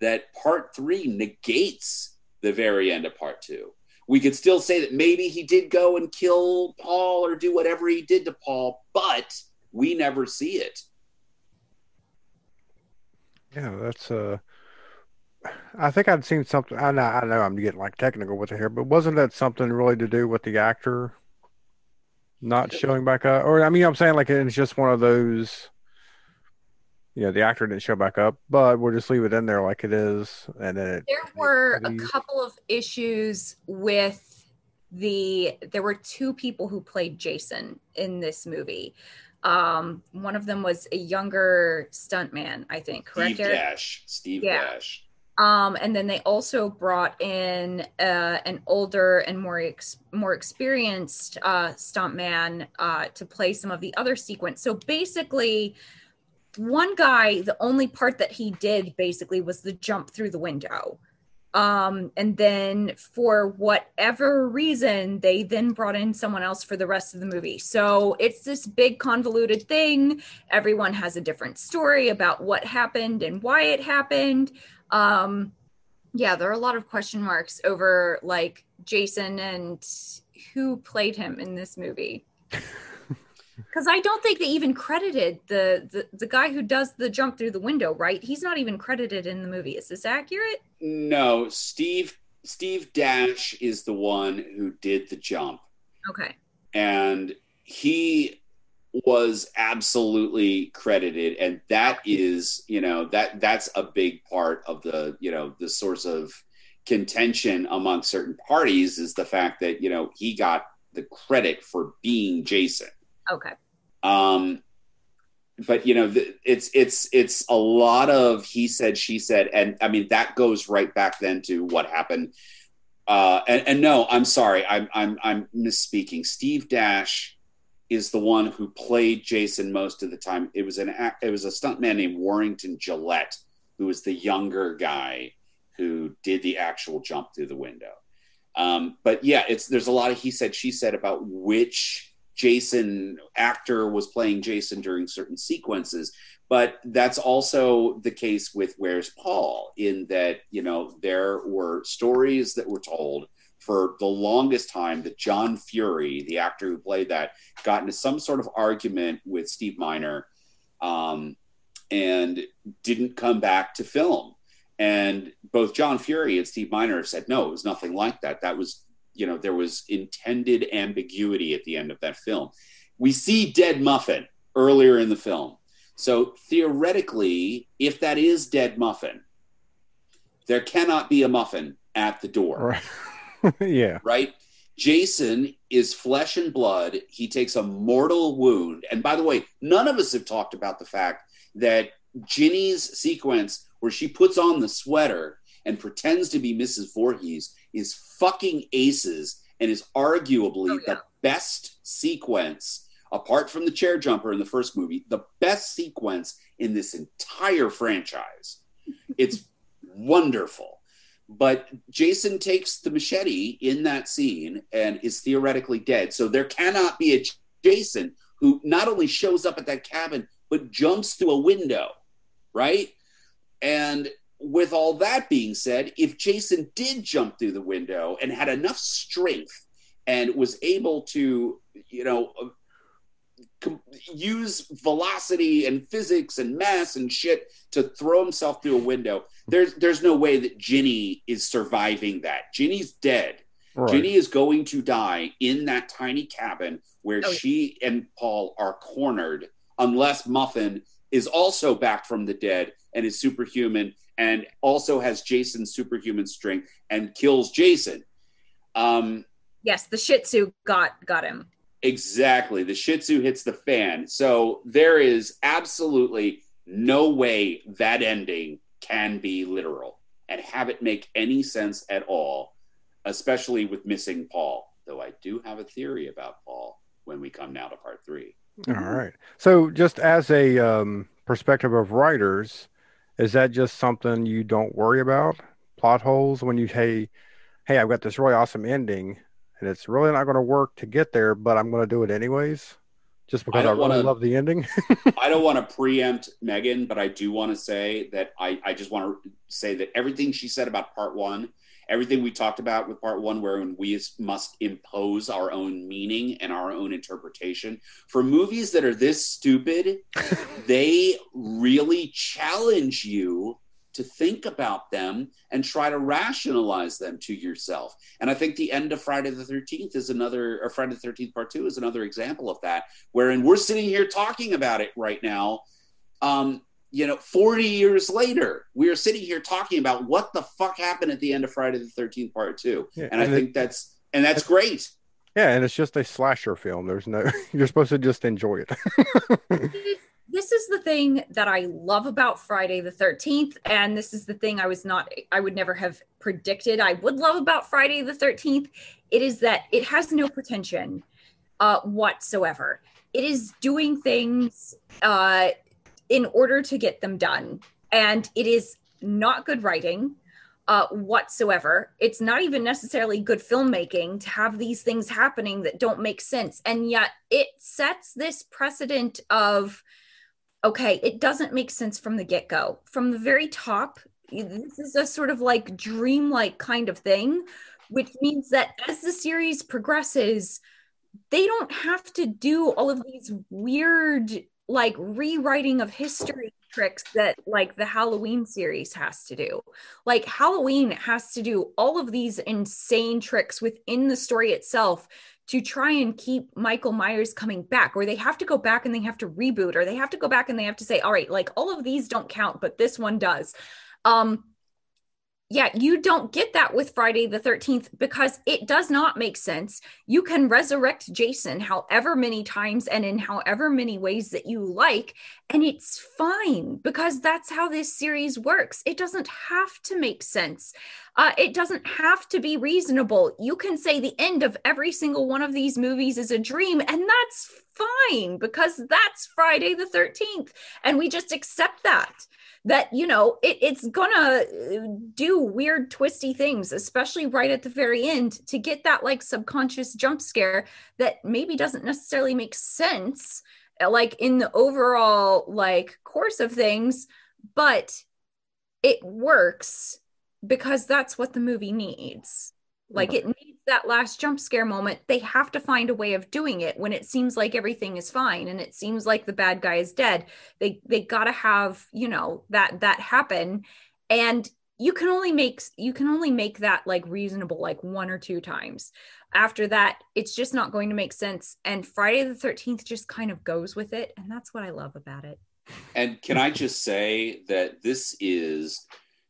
Speaker 4: that part three negates the very end of part two. We could still say that maybe he did go and kill Paul or do whatever he did to Paul, but we never see it.
Speaker 1: Yeah, that's uh I think I'd seen something I know I know I'm getting like technical with it here, but wasn't that something really to do with the actor not showing back up? Or I mean I'm saying like it's just one of those you know, the actor didn't show back up, but we'll just leave it in there like it is and then it
Speaker 5: there were a couple of issues with the there were two people who played jason in this movie um one of them was a younger stuntman i think correct
Speaker 4: Steve
Speaker 5: Eric?
Speaker 4: Dash. Steve
Speaker 5: Yeah.
Speaker 4: Dash.
Speaker 5: Um, and then they also brought in uh, an older and more ex- more experienced uh, stuntman uh, to play some of the other sequence. So basically, one guy, the only part that he did basically was the jump through the window. Um, and then for whatever reason, they then brought in someone else for the rest of the movie. So it's this big convoluted thing. Everyone has a different story about what happened and why it happened um yeah there are a lot of question marks over like jason and who played him in this movie because i don't think they even credited the, the the guy who does the jump through the window right? He's not even credited in the movie. Is this accurate?
Speaker 4: No, Steve Steve Dash is the one who did the jump.
Speaker 5: okay.
Speaker 4: And he was absolutely credited. And that is you know that that's a big part of the you know the source of contention among certain parties is the fact that you know he got the credit for being jason
Speaker 5: okay.
Speaker 4: Um but you know it's it's it's a lot of he said she said and i mean that goes right back then to what happened. Uh and, and no i'm sorry. I'm i'm i'm misspeaking. Steve dash is the one who played jason most of the time. It was an it was a stuntman named warrington gillette who was the younger guy who did the actual jump through the window. Um but yeah it's there's a lot of he said she said about which Jason actor was playing Jason during certain sequences. But that's also the case with Where's Paul, in that, you know, there were stories that were told for the longest time that John Furey, the actor who played that, got into some sort of argument with Steve Miner um, and didn't come back to film. And both John Furey and Steve Miner have said, no, it was nothing like that. That was you know there was intended ambiguity at the end of that film we see dead muffin earlier in the film so theoretically if that is dead muffin there cannot be a muffin at the door
Speaker 1: right. yeah.
Speaker 4: right jason is flesh and blood he takes a mortal wound and by the way none of us have talked about the fact that Ginny's sequence where she puts on the sweater and pretends to be Mrs. Voorhees is fucking aces and is arguably
Speaker 5: Oh, yeah.
Speaker 4: the best sequence apart from the chair jumper in the first movie, the best sequence in this entire franchise. It's wonderful. But Jason takes the machete in that scene and is theoretically dead. So there cannot be a Jason who not only shows up at that cabin, but jumps through a window, right? And with all that being said, if Jason did jump through the window and had enough strength and was able to, you know, uh, com- use velocity and physics and mass and shit to throw himself through a window, there's there's no way that Ginny is surviving that. Ginny's dead.
Speaker 1: Right.
Speaker 4: Ginny is going to die in that tiny cabin where
Speaker 5: Oh, yeah.
Speaker 4: she and Paul are cornered, unless Muffin is also back from the dead and is superhuman and also has Jason's superhuman strength and kills Jason. Um,
Speaker 5: Yes, the Shih Tzu got got him.
Speaker 4: Exactly. The Shih Tzu hits the fan. So there is absolutely no way that ending can be literal and have it make any sense at all, especially with missing Paul. Though I do have a theory about Paul when we come now to part three.
Speaker 1: All right. So, just as a um, perspective of writers, is that just something you don't worry about? Plot holes when you hey, hey, I've got this really awesome ending, and it's really not going to work to get there, but I'm going to do it anyways, just because I,
Speaker 4: don't
Speaker 1: really
Speaker 4: wanna-
Speaker 1: love the ending.
Speaker 4: I don't want to preempt Megan, but I do want to say that I, I just want to say that everything she said about part one, everything we talked about with part one, wherein we must impose our own meaning and our own interpretation for movies that are this stupid, they really challenge you to think about them and try to rationalize them to yourself. And I think the end of Friday the 13th is another, or Friday the 13th part two is another example of that, wherein we're sitting here talking about it right now. Um, you know, 40 years later, we are sitting here talking about what the fuck happened at the end of Friday the 13th part two.
Speaker 1: Yeah,
Speaker 4: And I
Speaker 1: it-
Speaker 4: think that's, and that's great.
Speaker 1: yeah, and it's just a slasher film. There's no, you're supposed to just enjoy it.
Speaker 5: this is the thing that I love about Friday the 13th. And this is the thing I was not, I would never have predicted I would love about Friday the 13th. It is that it has no pretension uh, whatsoever. It is doing things uh, in order to get them done. And it is not good writing uh, whatsoever. It's not even necessarily good filmmaking to have these things happening that don't make sense. And yet it sets this precedent of, okay, it doesn't make sense from the get go. From the very top, this is a sort of like dreamlike kind of thing, which means that as the series progresses, they don't have to do all of these weird, like rewriting of history tricks that like the Halloween series has to do. Like Halloween has to do all of these insane tricks within the story itself to try and keep Michael Myers coming back, or they have to go back and they have to reboot, or they have to go back and they have to say, all right, like all of these don't count, but this one does. Um, yeah, you don't get that with Friday the 13th because it does not make sense. You can resurrect Jason however many times and in however many ways that you like, and it's fine because that's how this series works. It doesn't have to make sense. Uh, it doesn't have to be reasonable. You can say the end of every single one of these movies is a dream, and that's fine because that's Friday the 13th. And we just accept that that you know it, it's gonna uh, do weird twisty things especially right at the very end to get that like subconscious jump scare that maybe doesn't necessarily make sense uh, like in the overall like course of things but it works because that's what the movie needs. Like it needs that last jump scare moment they have to find a way of doing it when it seems like everything is fine and it seems like the bad guy is dead. They they got to have you know that that happen. And you can only make you can only make that like reasonable like one or two times. After that it's just not going to make sense. And friday the 13th just kind of goes with it. And that's what i love about it.
Speaker 4: And can I just say that this is,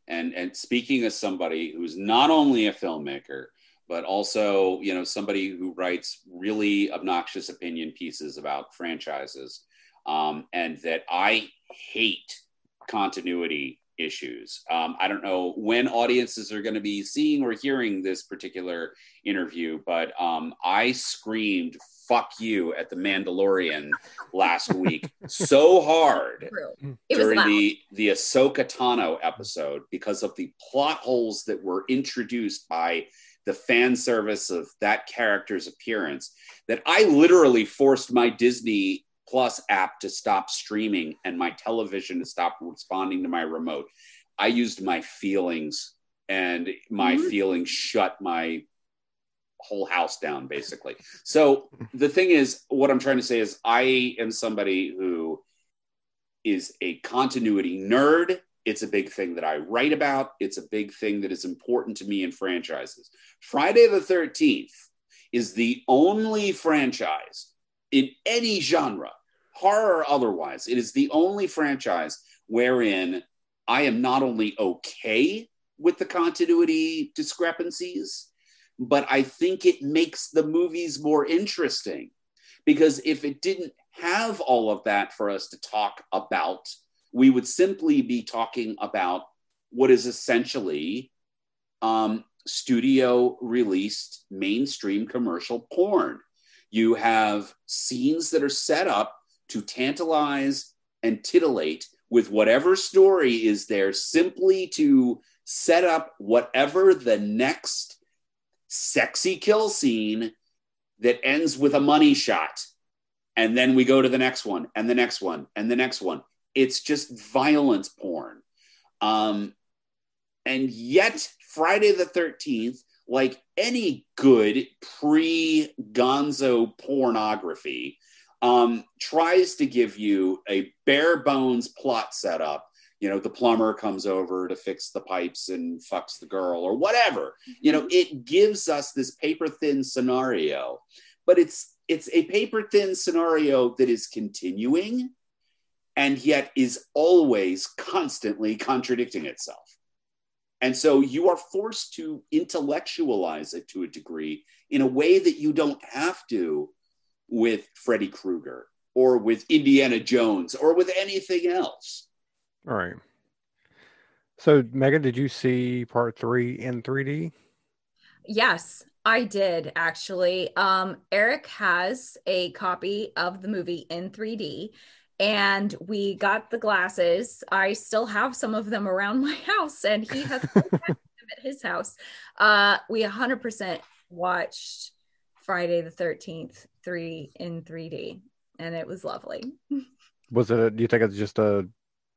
Speaker 4: and and speaking as somebody who's not only a filmmaker, but also you know somebody who writes really obnoxious opinion pieces about franchises, um, and that I hate continuity issues. Um, I don't know when audiences are going to be seeing or hearing this particular interview, but um, I screamed "fuck you" at the Mandalorian last week so hard
Speaker 5: True. It was
Speaker 4: during
Speaker 5: loud.
Speaker 4: the the Ahsoka Tano episode because of the plot holes that were introduced by the fan service of that character's appearance that I literally forced my Disney Plus app to stop streaming and my television to stop responding to my remote. I used my feelings and my
Speaker 5: Mhm.
Speaker 4: feelings shut my whole house down basically. So the thing is what I'm trying to say is I am somebody who is a continuity nerd. It's a big thing that I write about. It's a big thing that is important to me in franchises. Friday the 13th is the only franchise in any genre, horror or otherwise, it is the only franchise wherein I am not only okay with the continuity discrepancies, but I think it makes the movies more interesting. Because if it didn't have all of that for us to talk about, we would simply be talking about what is essentially um, studio released mainstream commercial porn. You have scenes that are set up to tantalize and titillate with whatever story is there simply to set up whatever the next sexy kill scene that ends with a money shot. And then we go to the next one and the next one and the next one. It's just violence porn. Um, and yet, Friday the 13th, like any good pre gonzo pornography, um, tries to give you a bare bones plot setup. You know, the plumber comes over to fix the pipes and fucks the girl or whatever. You know, it gives us this paper thin scenario, but it's it's a paper thin scenario that is continuing and yet is always constantly contradicting itself. And so you are forced to intellectualize it to a degree in a way that you don't have to with Freddy Krueger or with Indiana Jones or with anything else.
Speaker 1: All right. So, Megan, did you see part three in 3D?
Speaker 5: Yes, I did actually. Um, Erik has a copy of the movie in 3D, and we got the glasses. I still have some of them around my house, and he has them at his house. Uh, we 100% watched Friday the 13th 3 in 3D, and it was lovely.
Speaker 1: Was it, a, do you think it's just a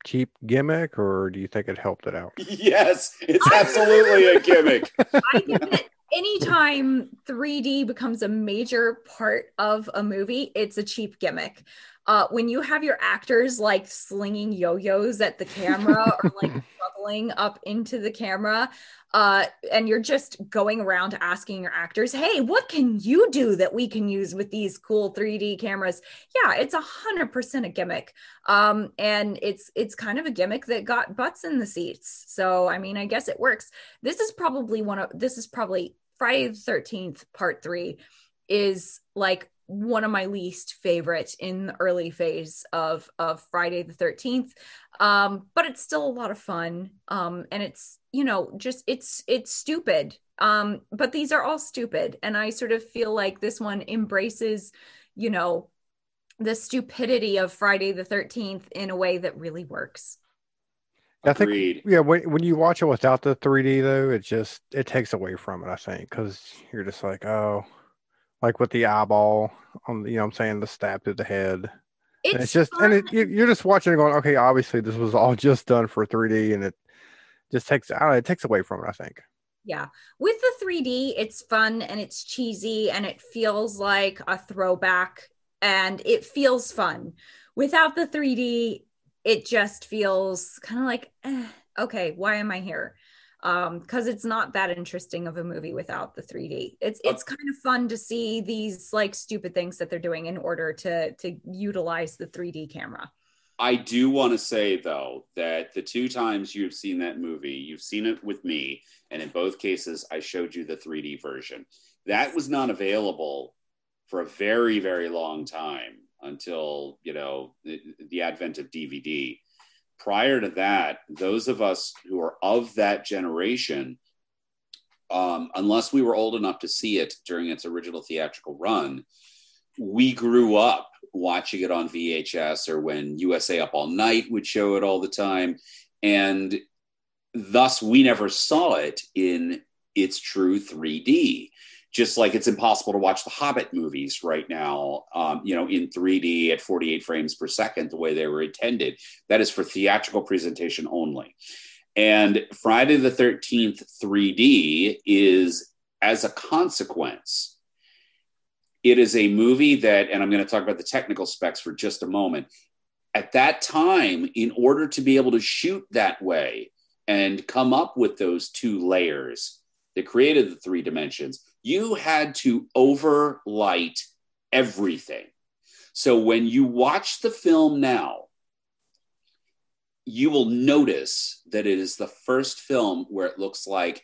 Speaker 1: cheap gimmick or do you think it helped it out?
Speaker 4: Yes, it's absolutely a gimmick.
Speaker 5: I think that anytime 3D becomes a major part of a movie, it's a cheap gimmick. Uh, when you have your actors like slinging yo-yos at the camera or like bubbling up into the camera, uh, and you're just going around asking your actors, "Hey, what can you do that we can use with these cool 3D cameras?" Yeah, it's a hundred percent a gimmick, um, and it's it's kind of a gimmick that got butts in the seats. So I mean, I guess it works. This is probably one of this is probably Friday the 13th, part three, is like one of my least favorite in the early phase of of Friday the 13th. Um, but it's still a lot of fun. Um, and it's, you know, just it's it's stupid. Um, but these are all stupid. And I sort of feel like this one embraces, you know, the stupidity of Friday the 13th in a way that really works.
Speaker 1: I think yeah, when when you watch it without the 3D though, it just it takes away from it. I think because you're just like, oh, like with the eyeball on, you know, what I'm saying the stab to the head.
Speaker 5: It's,
Speaker 1: And it's just
Speaker 5: fun.
Speaker 1: and it, you- you're just watching it going, okay, obviously this was all just done for 3D, and it just takes I it takes away from it. I think.
Speaker 5: Yeah. With the 3D, it's fun and it's cheesy and it feels like a throwback and it feels fun. Without the 3D, it just feels kind of like, eh, okay, why am I here? Um, because it's not that interesting of a movie without the 3D. It's it's kind of fun to see these like stupid things that they're doing in order to to utilize the 3D camera.
Speaker 4: I do want to say though that the two times you've seen that movie, you've seen it with me, and in both cases, I showed you the 3D version. That was not available for a very, very long time until you know the, the advent of DVD. prior to that, those of us who are of that generation, um, unless we were old enough to see it during its original theatrical run, we grew up watching it on VHS or when USA Up All Night would show it all the time. And thus, we never saw it in its true 3D. Just like it's impossible to watch the Hobbit movies right now, um, you know, in 3D at 48 frames per second, the way they were intended. That is for theatrical presentation only. And Friday the 13th 3D is, as a consequence, it is a movie that, and I'm going to talk about the technical specs for just a moment. At that time, in order to be able to shoot that way and come up with those two layers that created the three dimensions, you had to overlight everything. So when you watch the film now, you will notice that it is the first film where it looks like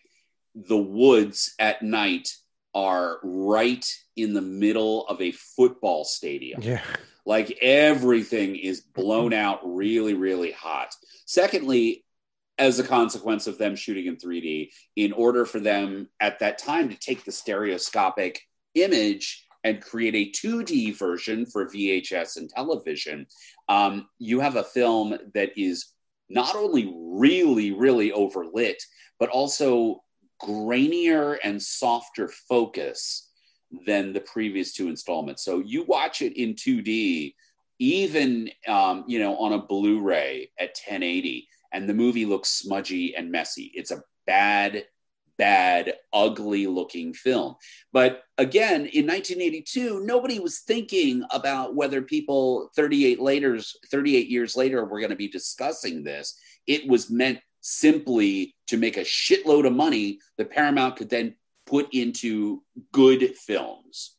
Speaker 4: the woods at night are right in the middle of a football stadium.
Speaker 1: Yeah.
Speaker 4: Like everything is blown out really, really hot. Secondly, as a consequence of them shooting in 3D, in order for them at that time to take the stereoscopic image and create a 2D version for VHS and television, um, you have a film that is not only really, really overlit, but also grainier and softer focus than the previous two installments. So you watch it in 2D, even um, you know on a Blu-ray at 1080, and the movie looks smudgy and messy. It's a bad, bad, ugly looking film. But again, in 1982, nobody was thinking about whether people 38 later, 38 years later, were going to be discussing this. It was meant simply to make a shitload of money that Paramount could then put into good films.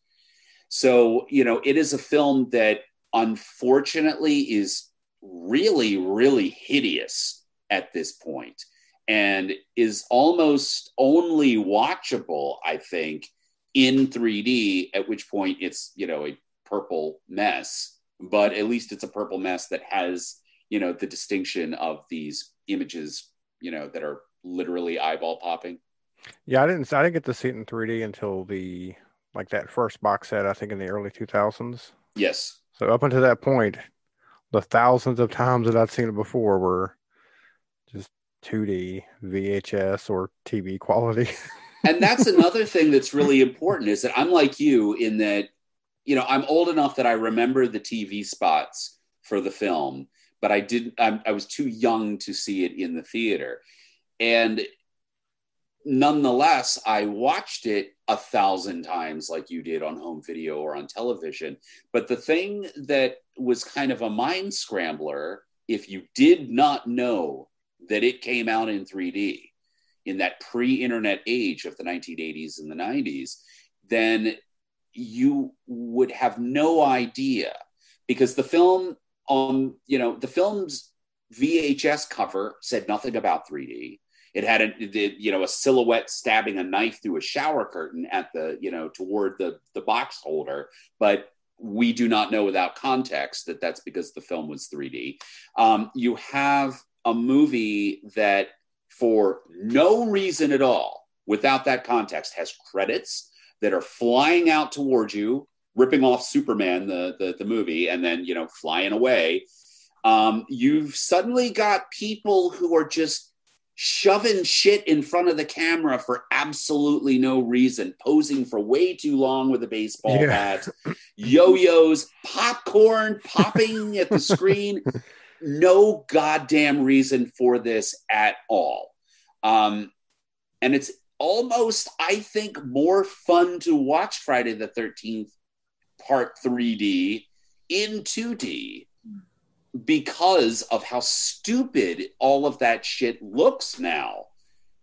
Speaker 4: So, you know, it is a film that unfortunately is really, really hideous at this point and is almost only watchable, I think, in 3D, at which point it's, you know, a purple mess, but at least it's a purple mess that has, you know, the distinction of these images you know that are literally eyeball popping.
Speaker 1: Yeah, I didn't. I didn't get to see it in 3D until the like that first box set. I think in the early 2000s.
Speaker 4: Yes.
Speaker 1: So up until that point, the thousands of times that I'd seen it before were just 2D VHS or TV quality.
Speaker 4: and that's another thing that's really important is that I'm like you in that, you know, I'm old enough that I remember the TV spots for the film, but I didn't. I, I was too young to see it in the theater, and nonetheless, I watched it a thousand times, like you did on home video or on television. But the thing that was kind of a mind scrambler, if you did not know that it came out in 3D in that pre internet age of the 1980s and the 90s, then you would have no idea because the film on you know the film's VHS cover said nothing about 3D. It had a you know a silhouette stabbing a knife through a shower curtain at the you know toward the the box holder, but we do not know without context that that's because the film was 3D. Um, you have a movie that, for no reason at all, without that context, has credits that are flying out towards you ripping off Superman, the, the, the movie, and then, you know, flying away. Um, you've suddenly got people who are just shoving shit in front of the camera for absolutely no reason, posing for way too long with a baseball yeah. bat, yo-yos, popcorn popping at the screen. No goddamn reason for this at all. Um, and it's almost, I think, more fun to watch Friday the 13th part 3D in 2D because of how stupid all of that shit looks now.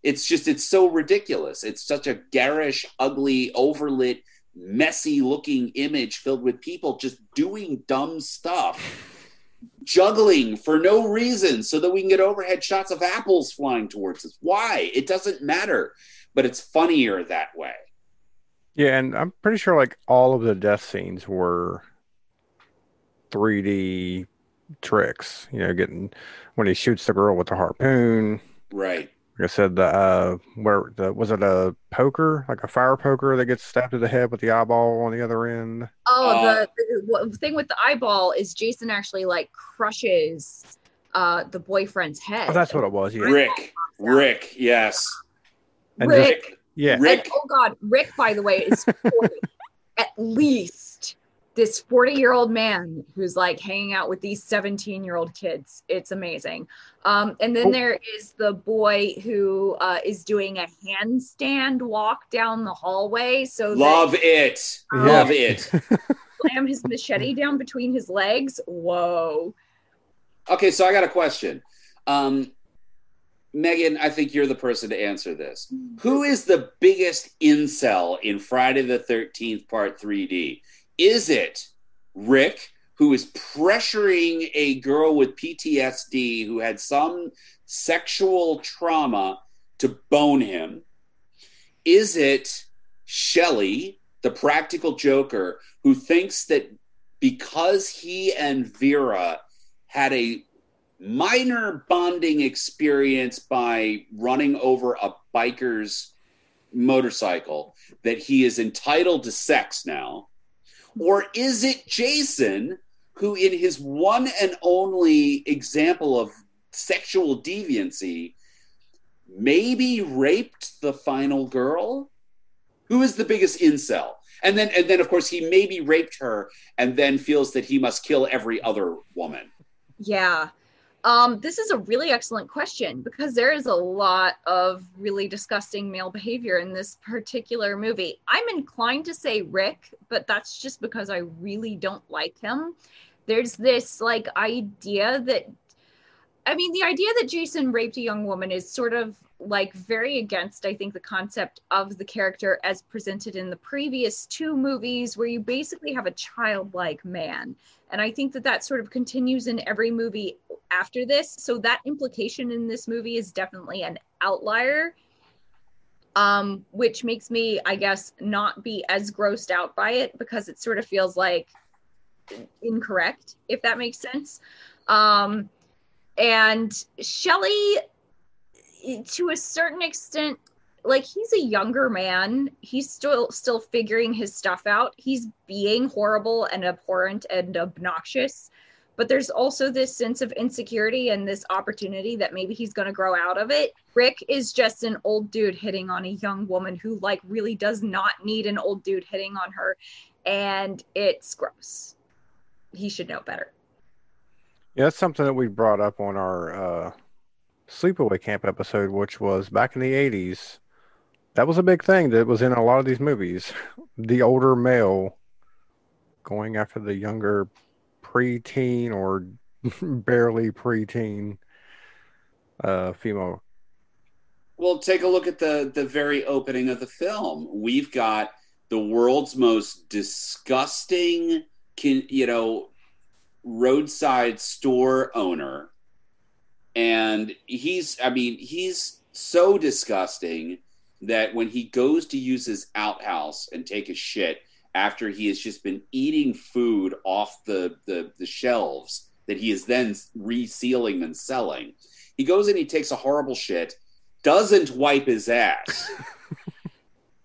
Speaker 4: It's just, it's so ridiculous. It's such a garish, ugly, overlit, messy looking image filled with people just doing dumb stuff. Juggling for no reason so that we can get overhead shots of apples flying towards us. Why? It doesn't matter, but it's funnier that way.
Speaker 1: Yeah, and I'm pretty sure like all of the death scenes were 3D tricks. You know, getting when he shoots the girl with the harpoon.
Speaker 4: Right.
Speaker 1: Like I said, the uh, where the was it a poker, like a fire poker that gets stabbed to the head with the eyeball on the other end?
Speaker 5: Oh,
Speaker 4: Uh,
Speaker 5: the, the thing with the eyeball is Jason actually like crushes uh the boyfriend's head.
Speaker 1: Oh, that's what it was. Yeah,
Speaker 4: Rick. Rick. Yes.
Speaker 1: And
Speaker 5: Rick.
Speaker 4: Rick.
Speaker 1: yeah.
Speaker 4: Rick.
Speaker 5: And, oh God, Rick, by the way, is 40, at least this 40 year old man who's like hanging out with these 17 year old kids. It's amazing. Um, and then
Speaker 1: Oh.
Speaker 5: there is the boy who uh, is doing a handstand walk down the hallway. So
Speaker 4: Love it.
Speaker 1: Yeah.
Speaker 4: Love it.
Speaker 5: slam his machete down between his legs. Whoa.
Speaker 4: Okay, so I got a question. Um, Megan, I think you're the person to answer this. Who is the biggest incel in Friday the 13th Part 3D? Is it Rick, who is pressuring a girl with PTSD who had some sexual trauma to bone him? Is it Shelly, the practical joker, who thinks that because he and Vera had a minor bonding experience by running over a biker's motorcycle that he is entitled to sex now? Or is it Jason who, in his one and only example of sexual deviancy, maybe raped the final girl? Who is the biggest incel? And then, and then, of course, he maybe raped her, and then feels that he must kill every other woman.
Speaker 5: Yeah. Um, this is a really excellent question because there is a lot of really disgusting male behavior in this particular movie. I'm inclined to say Rick, but that's just because I really don't like him. There's this like idea that I mean, the idea that Jason raped a young woman is sort of like very against, I think, the concept of the character as presented in the previous two movies, where you basically have a childlike man. And I think that that sort of continues in every movie after this. So that implication in this movie is definitely an outlier, um, which makes me, I guess, not be as grossed out by it because it sort of feels like incorrect, if that makes sense. Um, and Shelly, to a certain extent, like he's a younger man he's still still figuring his stuff out he's being horrible and abhorrent and obnoxious but there's also this sense of insecurity and this opportunity that maybe he's going to grow out of it rick is just an old dude hitting on a young woman who like really does not need an old dude hitting on her and it's gross he should know better
Speaker 1: Yeah, that's something that we brought up on our uh, sleepaway camp episode, which was back in the 80s. That was a big thing that was in a lot of these movies. The older male going after the younger preteen or barely preteen uh, female.
Speaker 4: Well, take a look at the the very opening of the film. We've got the world's most disgusting, can, you know, roadside store owner, and he's, I mean, he's so disgusting that when he goes to use his outhouse and take a shit after he has just been eating food off the the, the shelves that he is then resealing and selling, he goes in, he takes a horrible shit doesn't wipe his ass.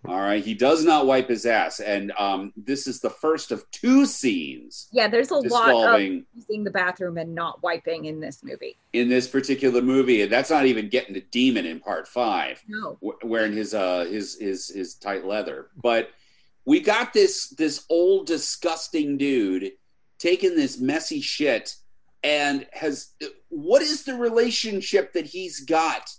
Speaker 4: All right, he does not wipe his ass, and um, this is the first of two scenes
Speaker 5: yeah there's a lot of using the bathroom and not wiping in this movie
Speaker 4: in this particular movie, and that's not even getting the Demon in part five,
Speaker 5: no
Speaker 4: w- wearing his uh his his his tight leather. But we got this this old disgusting dude taking this messy shit, and has what is the relationship that he's got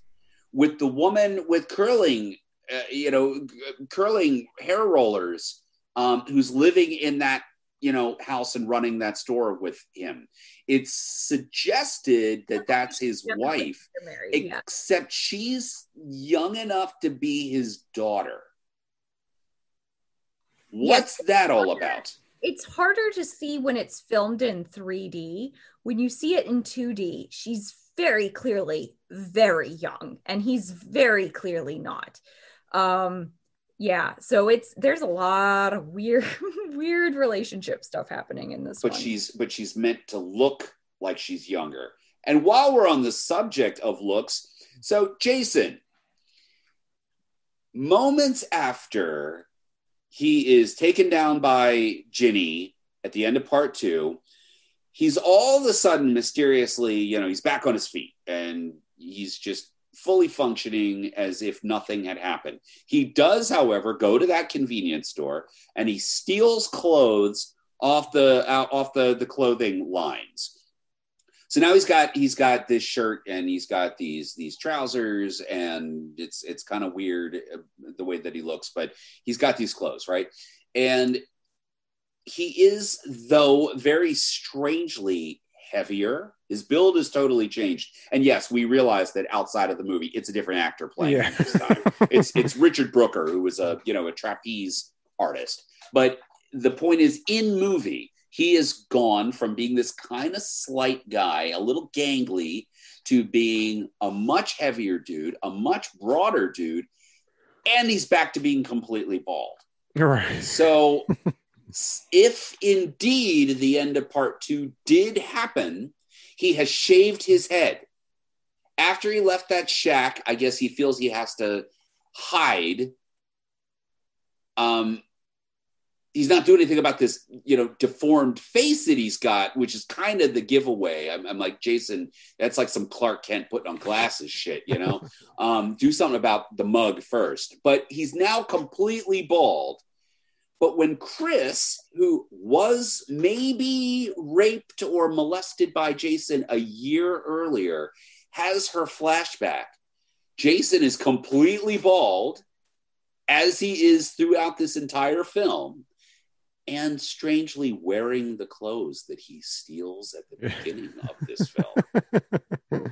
Speaker 4: with the woman with curling, uh, you know, curling hair rollers, um, who's living in that you know house and running that store with him. It's suggested that that's his wife,
Speaker 5: married, yeah.
Speaker 4: except she's young enough to be his daughter. What's that all about?
Speaker 5: it's harder to see when it's filmed in 3D. When you see it in 2D, she's very clearly very young and he's very clearly not. Um yeah, so it's there's a lot of weird weird relationship stuff happening in this
Speaker 4: But
Speaker 5: one.
Speaker 4: she's but she's meant to look like she's younger. And while we're on the subject of looks, so Jason, moments after he is taken down by Ginny at the end of part two, he's all of a sudden mysteriously, you know, he's back on his feet and he's just fully functioning as if nothing had happened. He does, however, go to that convenience store and he steals clothes off the out off the the clothing lines. So now he's got he's got this shirt and he's got these these trousers and it's it's kind of weird uh, the way that he looks, but he's got these clothes right, and he is though very strangely heavier. His build is totally changed, and yes, we realize that outside of the movie, it's a different actor playing
Speaker 1: Yeah.
Speaker 4: this time. it's it's Richard Brooker who was a you know a trapeze artist, but the point is in movie he is gone from being this kind of slight guy a little gangly to being a much heavier dude a much broader dude and he's back to being completely bald.
Speaker 1: Right.
Speaker 4: so if indeed the end of part two did happen he has shaved his head. After he left that shack i guess he feels he has to hide. Um he's not doing anything about this, you know, deformed face that he's got, which is kind of the giveaway. I'm, I'm like, Jason, that's like some Clark Kent putting on glasses shit, you know? um, do something about the mug first. But he's now completely bald. But when Chris, who was maybe raped or molested by Jason a year earlier, has her flashback, Jason is completely bald, as he is throughout this entire film and strangely wearing the clothes that he steals at the beginning of this film.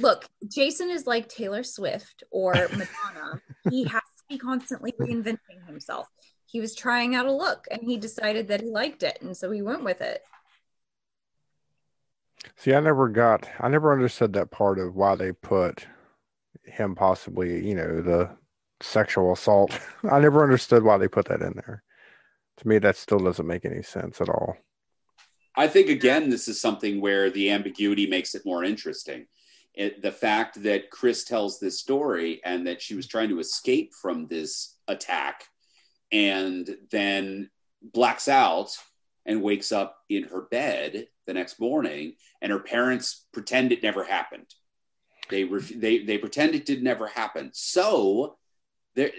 Speaker 5: Look, Jason is like Taylor Swift or Madonna. he has to be constantly reinventing himself. He was trying out a look and he decided that he liked it. And so he went with it.
Speaker 1: See, I never got, I never understood that part of why they put him possibly, you know, the sexual assault. I never understood why they put that in there. To me, that still doesn't make any sense at all.
Speaker 4: I think, again, this is something where the ambiguity makes it more interesting. It, the fact that Chris tells this story and that she was trying to escape from this attack and then blacks out and wakes up in her bed the next morning and her parents pretend it never happened they ref- they they pretend it did never happen so there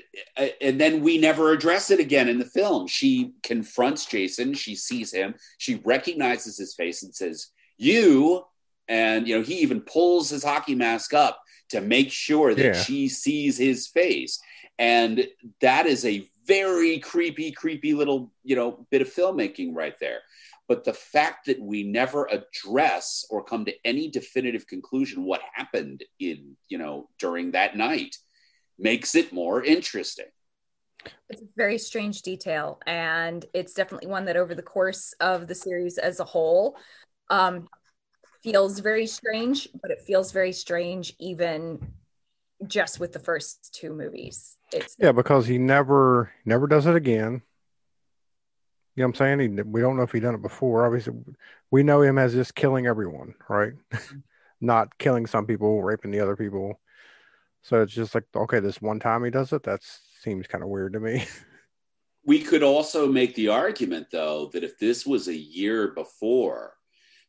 Speaker 4: and then we never address it again in the film. She confronts jason. She sees him. She recognizes his face and says you and you know he even pulls his hockey mask up to make sure that
Speaker 1: Yeah.
Speaker 4: she sees his face. And that is a very creepy creepy little you know bit of filmmaking right there. But the fact that we never address or come to any definitive conclusion what happened in you know during that night makes it more interesting
Speaker 5: It's a very strange detail. And it's definitely one that over the course of the series as a whole um, feels very strange, but it feels very strange even just with the first two movies. It's
Speaker 1: Yeah, because he never, never does it again. You know what I'm saying? He, we don't know if he done it before. Obviously, we know him as just killing everyone, right? Not killing some people, raping the other people. So it's just like, okay, this one time he does it. That seems kind of weird to me.
Speaker 4: we could also make the argument though that if this was a year before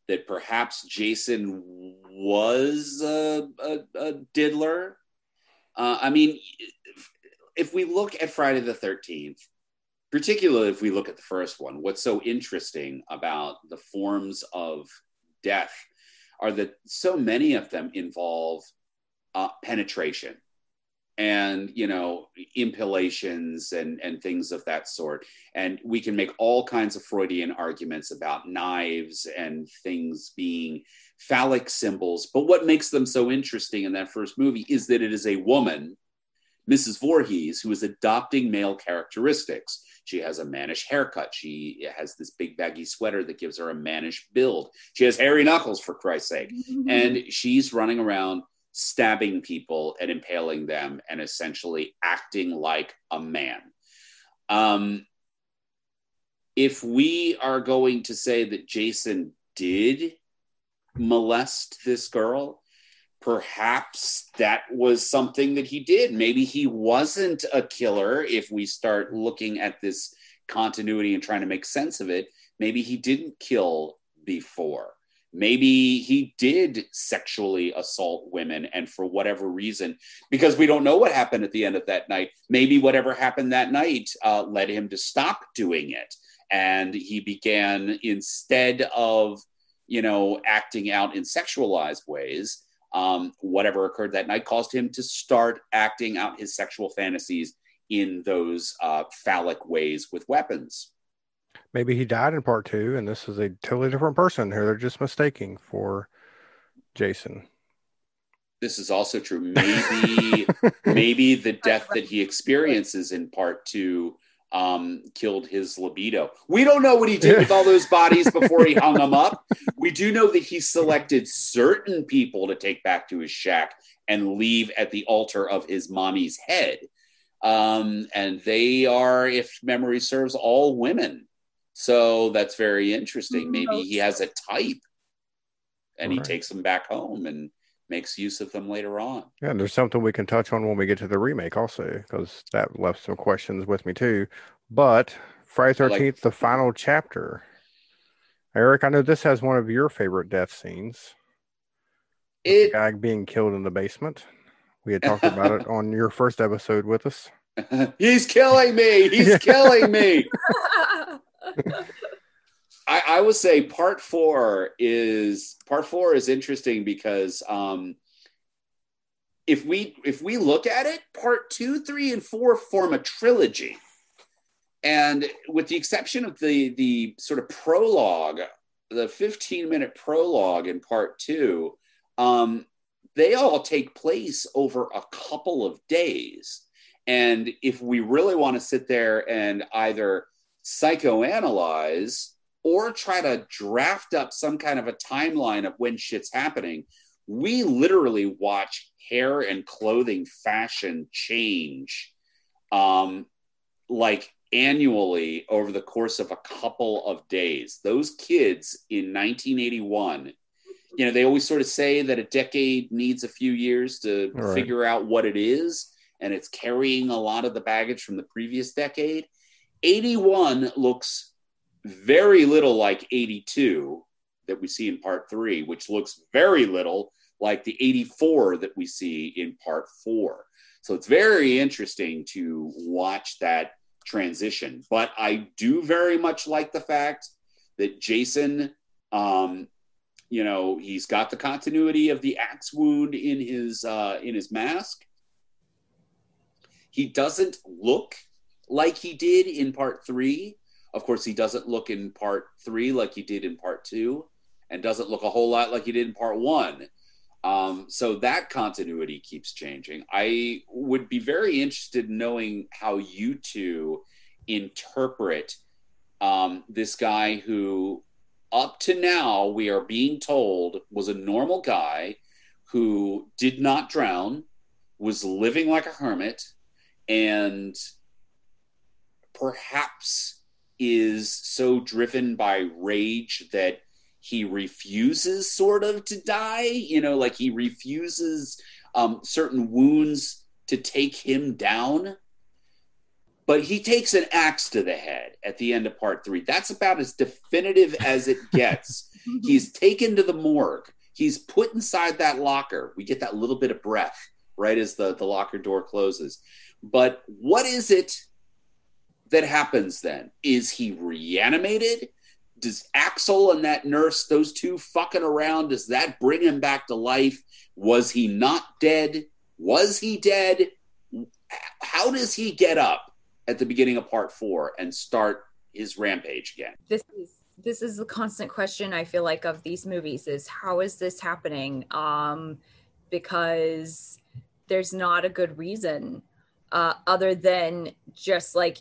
Speaker 4: that perhaps jason was a, a, a diddler uh, i mean if, if we look at friday the 13th particularly if we look at the first one what's so interesting about the forms of death are that so many of them involve uh, penetration and you know impilations and and things of that sort. And we can make all kinds of freudian arguments about knives and things being phallic symbols. But what makes them so interesting in that first movie is that it is a woman mrs Voorhees, who is adopting male characteristics. She has a mannish haircut. She has this big baggy sweater that gives her a mannish build. She has hairy knuckles for christ's sake. And she's running around stabbing people and impaling them and essentially acting like a man. Um, if we are going to say that Jason did molest this girl, perhaps that was something that he did. Maybe he wasn't a killer if we start looking at this continuity and trying to make sense of it. Maybe he didn't kill before. Maybe he did sexually assault women, and for whatever reason, because we don't know what happened at the end of that night, maybe whatever happened that night uh, led him to stop doing it. And he began, instead of, you know, acting out in sexualized ways, um, whatever occurred that night caused him to start acting out his sexual fantasies in those uh, phallic ways with weapons.
Speaker 1: Maybe he died in part two, and this is a totally different person who they're just mistaking for Jason.
Speaker 4: This is also true. Maybe, maybe the death that he experiences in part two um, killed his libido. We don't know what he did with all those bodies before he hung them up. We do know that he selected certain people to take back to his shack and leave at the altar of his mommy's head. Um, and they are, if memory serves, all women. So that's very interesting. Mm-hmm. Maybe he has a type and he takes them back home and makes use of them later on.
Speaker 1: Yeah, and there's something we can touch on when we get to the remake also, because that left some questions with me too. But Friday Thirteenth, like- the final chapter. Erik, I know this has one of your favorite death scenes.
Speaker 4: It,
Speaker 1: the guy being killed in the basement. We had talked about it on your first episode with us.
Speaker 4: He's killing me. He's killing me. I, I would say part four is part four is interesting because um, if we if we look at it, part two, three, and four form a trilogy, and with the exception of the the sort of prologue, the fifteen minute prologue in part two, um, they all take place over a couple of days. And if we really want to sit there and either psychoanalyze or try to draft up some kind of a timeline of when shit's happening, we literally watch hair and clothing fashion change um, like annually over the course of a couple of days. Those kids in 1981, you know, they always sort of say that a decade needs a few years to right. figure out what it is, and it's carrying a lot of the baggage from the previous decade. 81 looks very little like 82 that we see in part three, which looks very little like the 84 that we see in part four. So it's very interesting to watch that transition. But I do very much like the fact that Jason, um, you know, he's got the continuity of the axe wound in his uh, in his mask. He doesn't look like he did in part three. Of course, he doesn't look in part three like he did in part two, and doesn't look a whole lot like he did in part one. Um, so that continuity keeps changing. I would be very interested in knowing how you two interpret um, this guy who, up to now, we are being told was a normal guy who did not drown, was living like a hermit, and perhaps is so driven by rage that he refuses sort of to die you know like he refuses um, certain wounds to take him down. But he takes an axe to the head at the end of part three. That's about as definitive as it gets. He's taken to the morgue. He's put inside that locker. We get that little bit of breath right as the, the locker door closes. But what is it that happens then? Is he reanimated? Does Axel and that nurse, those two fucking around, does that bring him back to life? Was he not dead? Was he dead? How does he get up at the beginning of part four and start his rampage again?
Speaker 5: This is this is the constant question I feel like of these movies is how is this happening? Um, because there's not a good reason uh, other than just like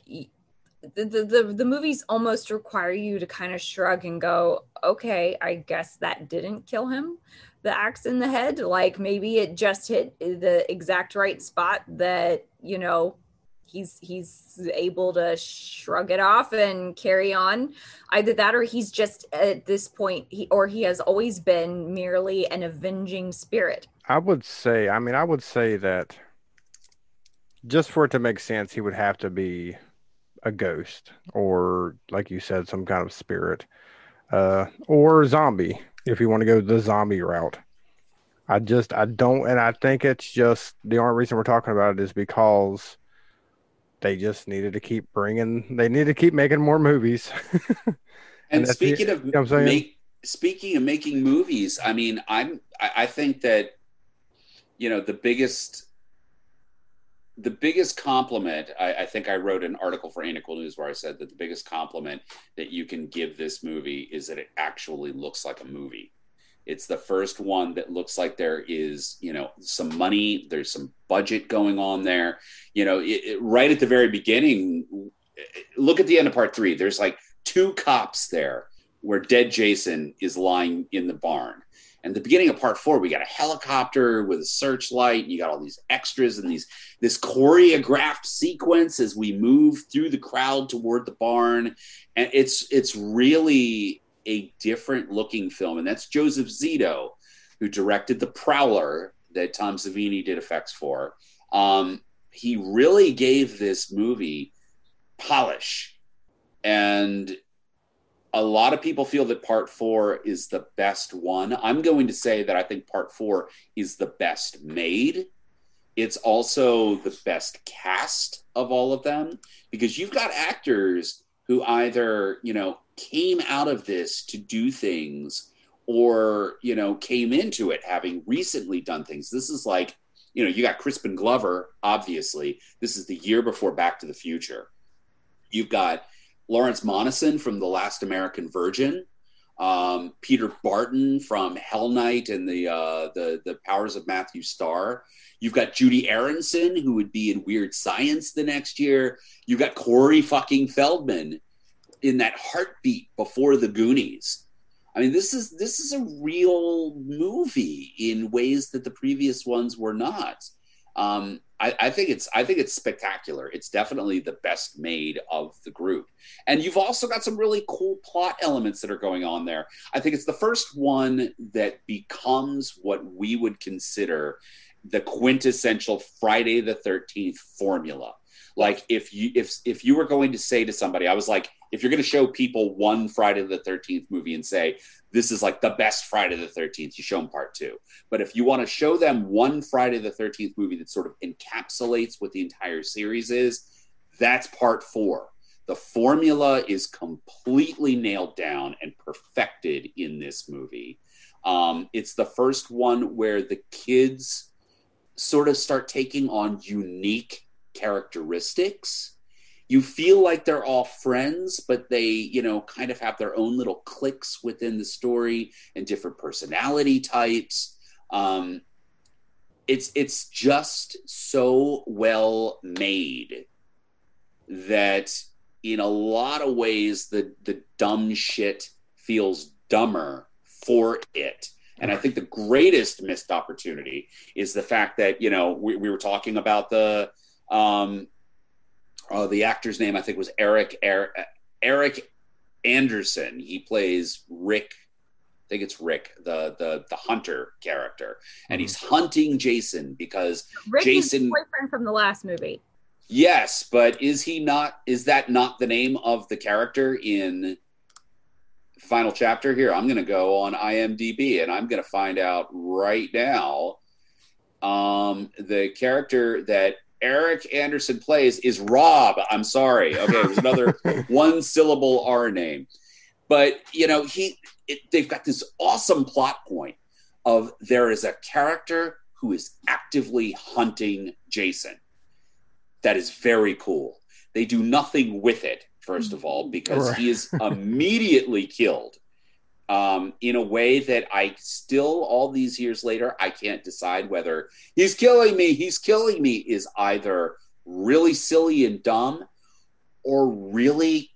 Speaker 5: the, the, the, movies almost require you to kind of shrug and go, okay, I guess that didn't kill him. The axe in the head, like maybe it just hit the exact right spot that, you know, he's he's able to shrug it off and carry on either that or he's just at this point he or he has always been merely an avenging spirit
Speaker 1: I would say, I mean, I would say that just for it to make sense, he would have to be a ghost or, like you said, some kind of spirit uh, or zombie if you want to go the zombie route. I just, I don't, and I think it's just the only reason we're talking about it is because they just needed to keep bringing, they need to keep making more movies.
Speaker 4: And,
Speaker 1: that's
Speaker 4: speaking
Speaker 1: the-
Speaker 4: of
Speaker 1: you know I'm saying?
Speaker 4: make, speaking of making movies, I mean, I'm I, I think that you know the biggest the biggest compliment I, I think I wrote an article for Ain't It Cool News where I said that the biggest compliment that you can give this movie is that it actually looks like a movie. It's the first one that looks like there is, you know, some money, there's some budget going on there. You know, it, it- right at the very beginning, look at the end of part three. There's like two cops there where dead Jason is lying in the barn. And the beginning of part four, we got a helicopter with a searchlight, and you got all these extras and these this choreographed sequence as we move through the crowd toward the barn. And it's it's really a different looking film. And that's Joseph Zito, who directed The Prowler that Tom Savini did effects for. Um, he really gave this movie polish. And a lot of people feel that part four is the best one. I'm going to say that I think part four is the best made. It's also the best cast of all of them because you've got actors who either, you know, came out of this to do things or, you know, came into it having recently done things. This is like, you know, you got Crispin Glover, obviously. This is the year before Back to the Future. You've got Lawrence Monoson from The Last American Virgin, um, Peter Barton from Hell Night and the, uh, the the Powers of Matthew Star. You've got Judie Aronson, who would be in Weird Science the next year. You've got Corey fucking Feldman in that heartbeat before the Goonies. I mean, this is this is a real movie in ways that the previous ones were not. Um, I, I think it's I think it's spectacular. It's definitely the best made of the group, and you've also got some really cool plot elements that are going on there. I think it's the first one that becomes what we would consider the quintessential Friday the Thirteenth formula. Like if you if if you were going to say to somebody, I was like, if you're going to show people one Friday the Thirteenth movie and say this is like the best Friday the Thirteenth, you show them part two. But if you want to show them one Friday the 13th movie that sort of encapsulates what the entire series is, that's part four. The formula is completely nailed down and perfected in this movie. Um, it's the first one where the kids sort of start taking on unique characteristics. You feel like they're all friends, but they, you know, kind of have their own little cliques within the story and different personality types. Um, it's it's just so well made that in a lot of ways the the dumb shit feels dumber for it. And i think the greatest missed opportunity is the fact that you know we, we were talking about the um uh, the actor's name i think was eric eric, erich anderson he plays rick I think it's Rick, the the the hunter character, and he's hunting Jason because
Speaker 5: Rick is
Speaker 4: Jason-
Speaker 5: boyfriend from the last movie.
Speaker 4: yes, but is he not? Is that not the name of the character in final chapter? Here, I'm going to go on IMDb and I'm going to find out right now. Um, the character that Erich Anderson plays is Rob. I'm sorry. Okay, it was another one syllable R name. But you know, he it, they've got this awesome plot point of there is a character who is actively hunting Jason. That is very cool. They do nothing with it, first of all, because he is immediately killed um, in a way that I still, all these years later, I can't decide whether he's killing me, he's killing me is either really silly and dumb or really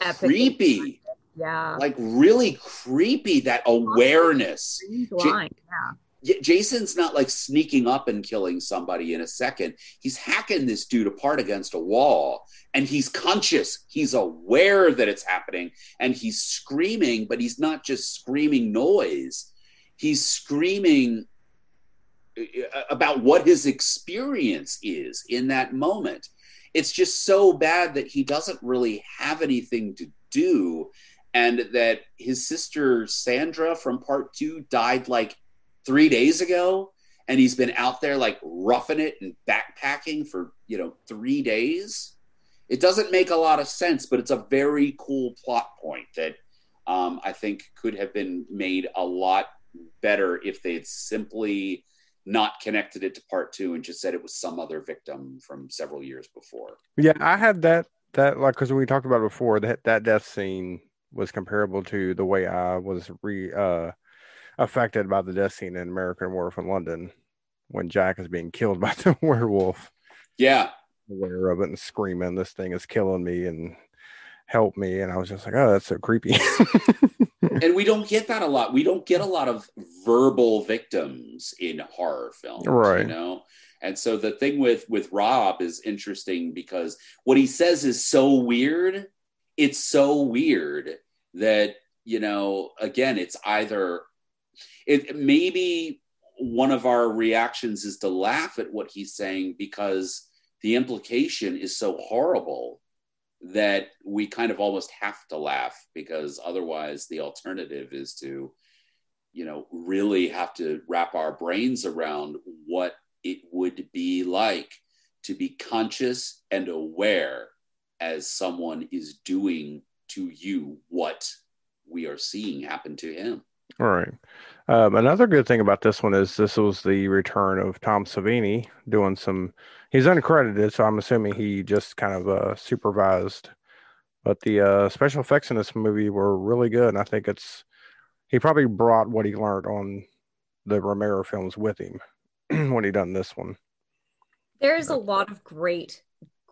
Speaker 5: Epic.
Speaker 4: creepy
Speaker 5: Yeah.
Speaker 4: like really creepy that awareness
Speaker 5: line. Yeah.
Speaker 4: Jason's not like sneaking up and killing somebody in a second. He's hacking this dude apart against a wall and he's conscious. He's aware that it's happening and he's screaming, but he's not just screaming noise. He's screaming uh, about what his experience is in that moment. It's just so bad that he doesn't really have anything to do and that his sister Sandra from part 2 died like three days ago and he's been out there like roughing it and backpacking for you know three days. It doesn't make a lot of sense but it's a very cool plot point that um, i think could have been made a lot better if they'd simply not connected it to part two and just said it was some other victim from several years before.
Speaker 1: Yeah, I had that that like because we talked about it before that that death scene was comparable to the way I was re uh affected by the death scene in American Werewolf in London when Jack is being killed by the werewolf,
Speaker 4: yeah
Speaker 1: aware of it and screaming, "This thing is killing me!" and help me. And I was just like, "Oh, that's so creepy."
Speaker 4: and we don't get that a lot we don't get a lot of verbal victims in horror films
Speaker 1: Right.
Speaker 4: you know and so the thing with with rob is interesting because what he says is so weird it's so weird that you know again it's either it maybe one of our reactions is to laugh at what he's saying because the implication is so horrible that we kind of almost have to laugh because otherwise the alternative is to you know really have to wrap our brains around what it would be like to be conscious and aware as someone is doing to you what we are seeing happen to him
Speaker 1: All right. Um, another good thing about this one is this was the return of Tom Savini doing some. He's uncredited, so I'm assuming he just kind of uh, supervised. But the uh, special effects in this movie were really good, and I think it's he probably brought what he learned on the Romero films with him when he done this one.
Speaker 5: There's a lot of great,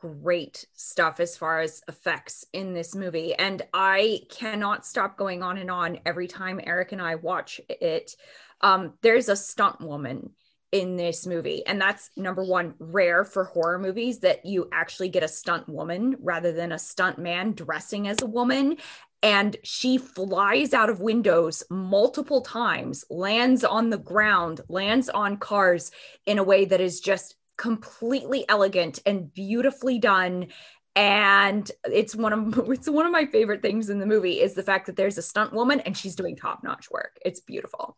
Speaker 5: great stuff as far as effects in this movie. And I cannot stop going on and on every time Erik and I watch it. Um, there's a stunt woman in this movie. And that's number one, rare for horror movies that you actually get a stunt woman rather than a stunt man dressing as a woman. And she flies out of windows multiple times, lands on the ground, lands on cars in a way that is just completely elegant and beautifully done. And it's one of it's one of my favorite things in the movie is the fact that there's a stunt woman and she's doing top-notch work. It's beautiful.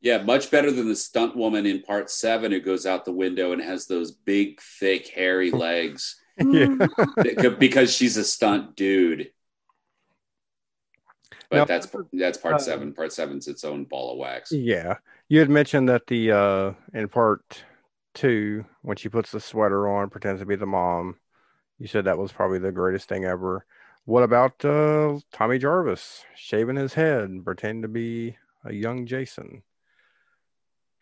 Speaker 4: Yeah much better than the stunt woman in part seven who goes out the window and has those big thick hairy legs.
Speaker 1: Yeah.
Speaker 4: because she's a stunt dude. But
Speaker 1: Now-
Speaker 4: that's that's part
Speaker 1: uh,
Speaker 4: seven. Part seven's its own ball of wax.
Speaker 1: Yeah, you had mentioned that the uh, in part two when she puts the sweater on, pretends to be the mom. You said that was probably the greatest thing ever. What about uh, Tommy Jarvis shaving his head and pretending to be a young Jason,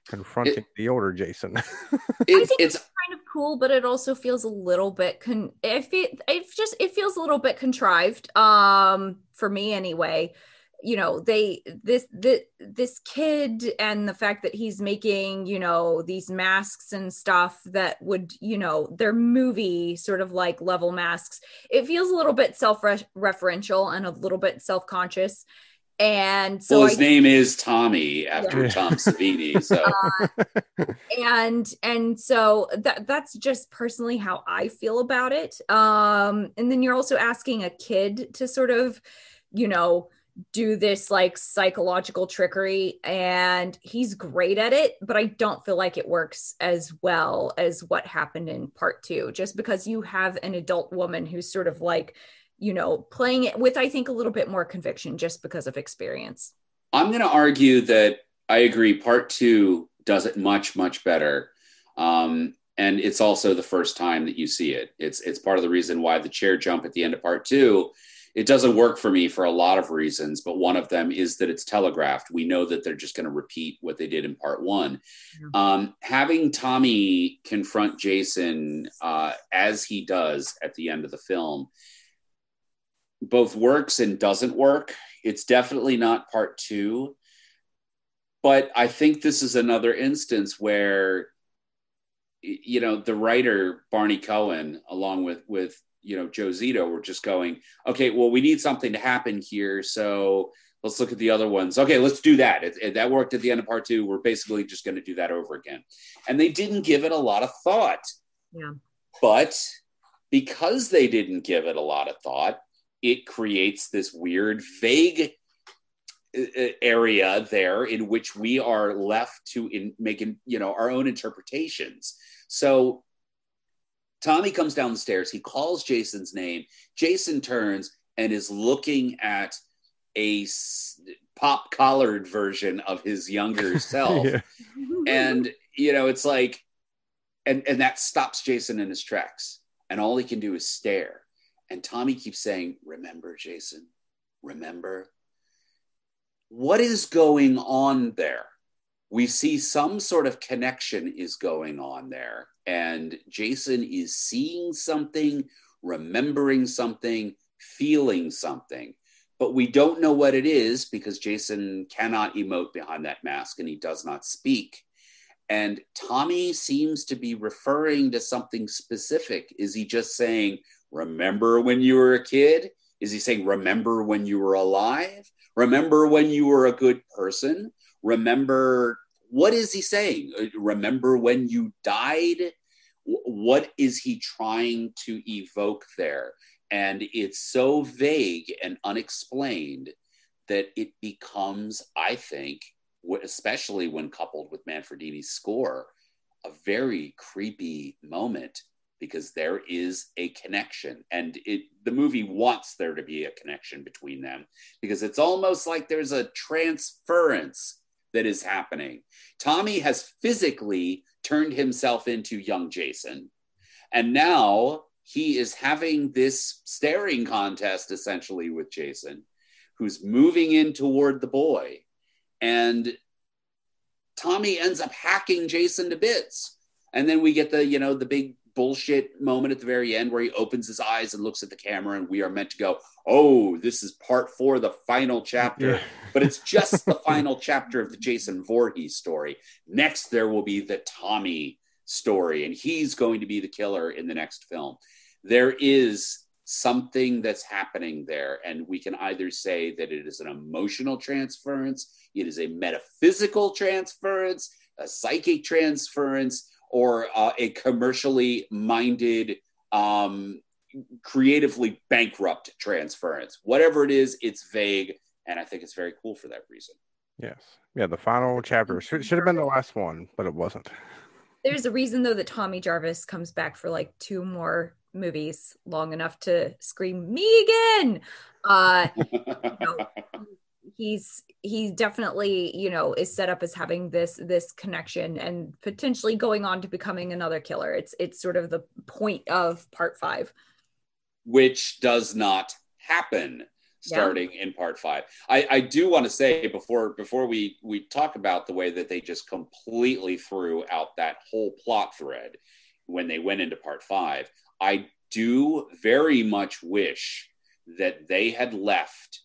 Speaker 1: confronting the older Jason?
Speaker 4: It's,
Speaker 5: think
Speaker 4: it's
Speaker 5: kind of cool but it also feels a little bit con if it it just it feels a little bit contrived um for me anyway you know they this this this kid and the fact that he's making you know these masks and stuff that would you know they're movie sort of like level masks it feels a little bit self-referential and a little bit self-conscious. And so
Speaker 4: well his
Speaker 5: I,
Speaker 4: name is tommy after
Speaker 1: Yeah.
Speaker 4: tom savini so.
Speaker 5: And and so that that's just personally how i feel about it. Um and then you're also asking a kid to sort of you know do this like psychological trickery and he's great at it but i don't feel like it works as well as what happened in part 2 just because you have an adult woman who's sort of like you know playing it with i think a little bit more conviction just because of experience
Speaker 4: I'm going to argue that I agree. Part two does it much, much better, um, and it's also the first time that you see it. It's it's part of the reason why the chair jump at the end of part two. It doesn't work for me for a lot of reasons, but one of them is that it's telegraphed. We know that they're just going to repeat what they did in part one. Um, having Tommy confront Jason uh, as he does at the end of the film both works and doesn't work. It's definitely not part two. but I think this is another instance where you know the writer Barney Cohen, along with with you know Joe Zito, were just going, okay, well, we need something to happen here, so let's look at the other ones. Okay, let's do that. It, it- that worked at the end of part two. We're basically just going to do that over again, and they didn't give it a lot of thought.
Speaker 5: Yeah.
Speaker 4: But because they didn't give it a lot of thought, it creates this weird, vague uh, uh, area there in which we are left to in making you know our own interpretations. So Tommy comes down the stairs. He calls Jason's name. Jason turns and is looking at a pop collared version of his younger self
Speaker 1: Yeah.
Speaker 4: and you know it's like and and that stops jason in his tracks and all he can do is stare and tommy keeps saying remember jason remember what is going on there we see some sort of connection is going on there and jason is seeing something remembering something feeling something but we don't know what it is because jason cannot emote behind that mask and he does not speak and Tommy seems to be referring to something specific. Is he just saying, Remember when you were a kid? Is he saying, Remember when you were alive? Remember when you were a good person? Remember, what is he saying? Uh, Remember when you died? What is he trying to evoke there? And it's so vague and unexplained that it becomes, I think, especially when coupled with Manfredini's score, a very creepy moment because there is a connection and it the movie wants there to be a connection between them because it's almost like there's a transference that is happening. Tommy has physically turned himself into young Jason and now he is having this staring contest essentially with Jason who's moving in toward the boy and Tommy ends up hacking Jason to bits. And then we get the, you know, the big bullshit moment at the very end where he opens his eyes and looks at the camera and we are meant to go, "Oh, this is part 4, the final chapter."
Speaker 1: Yeah.
Speaker 4: But it's just the final chapter of the Jason Voorhees story. Next there will be the Tommy story and he's going to be the killer in the next film. There is something that's happening there and we can either say that it is an emotional transference it is a metaphysical transference, a psychic transference, or uh, a commercially minded, um, creatively bankrupt transference. Whatever it is, it's vague. And I think it's very cool for that reason.
Speaker 1: Yes. Yeah. The final chapter should, should have been the last one, but it wasn't.
Speaker 5: There's a reason though that Tommy Jarvis comes back for like two more movies, long enough to scream me again. Uh, know, he's he definitely you know is set up as having this this connection and potentially going on to becoming another killer. It's it's sort of the point of part five.
Speaker 4: which does not happen starting in part five. I, I do want to say before before we we talk about the way that they just completely threw out that whole plot thread when they went into part five. I do very much wish that they had left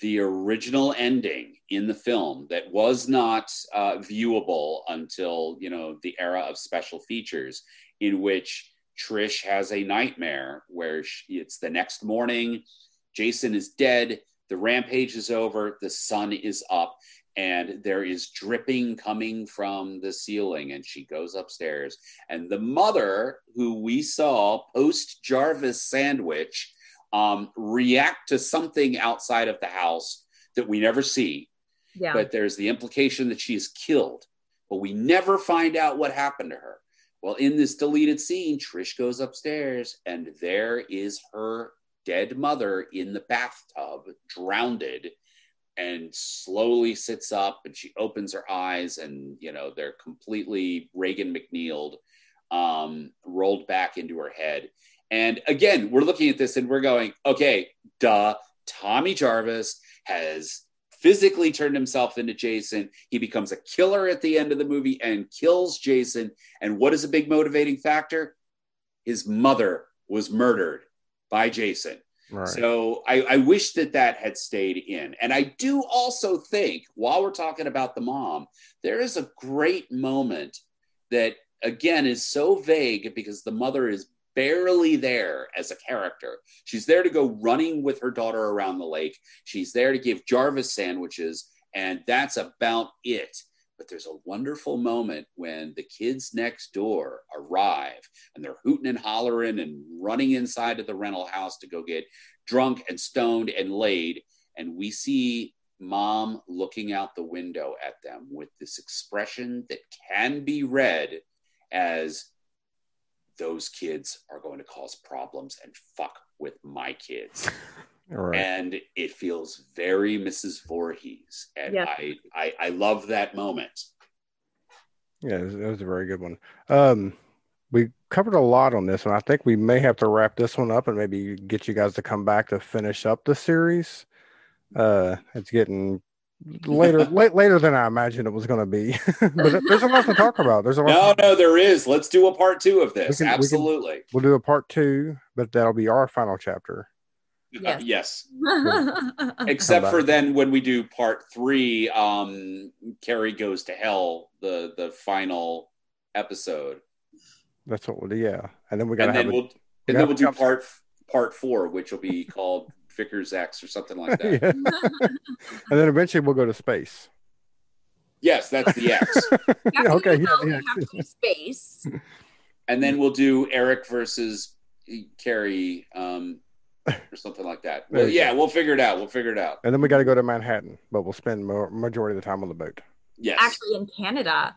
Speaker 4: the original ending in the film that was not uh, viewable until you know the era of special features in which Trish has a nightmare where she, it's the next morning. Jason is dead. The rampage is over. The sun is up, and there is dripping coming from the ceiling. And she goes upstairs. And the mother, who we saw post Jarvis sandwich, um, react to something outside of the house that we never see.
Speaker 5: Yeah.
Speaker 4: But there's the implication that she is killed, but we never find out what happened to her. Well, in this deleted scene, Trish goes upstairs and there is her dead mother in the bathtub, drowned, and slowly sits up and she opens her eyes and, you know, they're completely Regan MacNeiled, um, rolled back into her head. And again, we're looking at this and we're going, okay, duh, Tommy Jarvis has physically turned himself into Jason. He becomes a killer at the end of the movie and kills Jason. And what is a big motivating factor? His mother was murdered by Jason.
Speaker 1: Right.
Speaker 4: So I, I wish that that had stayed in. And I do also think, while we're talking about the mom, there is a great moment that, again, is so vague because the mother is barely there as a character. She's there to go running with her daughter around the lake. She's there to give Jarvis sandwiches, and that's about it. But there's a wonderful moment when the kids next door arrive and they're hooting and hollering and running inside of the rental house to go get drunk and stoned and laid. And we see mom looking out the window at them with this expression that can be read as those kids are going to cause problems and fuck with my kids.
Speaker 1: Right.
Speaker 4: And it feels very Mrs. Voorhees. And
Speaker 6: Yes.
Speaker 4: I, I I love that moment.
Speaker 1: Yeah, that was, a very good one. Um, we covered a lot on this one. I think we may have to wrap this one up and maybe get you guys to come back to finish up the series. Uh, it's getting later, late, later than I imagined it was going to be. but there's a lot to talk about. There's a lot.
Speaker 4: No, no, there is. Let's do a part two of this.
Speaker 1: We can- we
Speaker 4: Absolutely.
Speaker 1: We'll do a part two, but that'll be our final chapter.
Speaker 4: Uh,
Speaker 6: Yes.
Speaker 4: yes. Except for then when we do part three, um, Carey goes to hell, the the final episode.
Speaker 1: That's what we'll do. Yeah, and then we got to
Speaker 4: And
Speaker 1: have
Speaker 4: then
Speaker 1: a,
Speaker 4: we'll
Speaker 1: we
Speaker 4: and
Speaker 1: gotta
Speaker 4: then we'll do
Speaker 1: jump-
Speaker 4: part part four, which will be called Vickers X or something like that.
Speaker 1: and then eventually we'll go to space.
Speaker 4: Yes, that's the X.
Speaker 1: Yeah, okay, yeah,
Speaker 5: Now we
Speaker 1: yeah.
Speaker 5: have to space.
Speaker 4: and then we'll do Erik versus Carey, um, or something like that.
Speaker 1: There
Speaker 4: Well, yeah,
Speaker 1: go.
Speaker 4: we'll figure it out. We'll figure it out.
Speaker 1: And then we got to go to Manhattan, but we'll spend more, majority of the time on the boat.
Speaker 4: Yes.
Speaker 6: Actually, in Canada.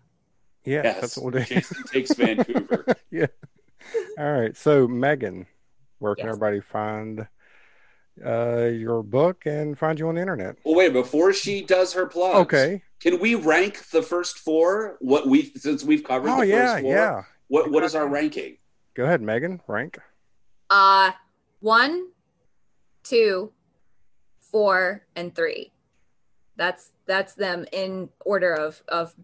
Speaker 1: Yeah,
Speaker 4: yes.
Speaker 1: that's what we'll do.
Speaker 4: Jason takes Vancouver. Yeah.
Speaker 1: All right. So, Megan, where can
Speaker 6: Yes.
Speaker 1: everybody find uh, your book and find you on the internet?
Speaker 4: Well, wait, before she does her plug.
Speaker 1: Okay.
Speaker 4: Can we rank the first four? What we since we've covered
Speaker 1: Oh
Speaker 4: the
Speaker 1: yeah,
Speaker 4: first four?
Speaker 1: yeah.
Speaker 4: What what is our ranking?
Speaker 1: Go ahead, Megan. Rank.
Speaker 5: Uh, one, two, four, and three. That's that's them in order of of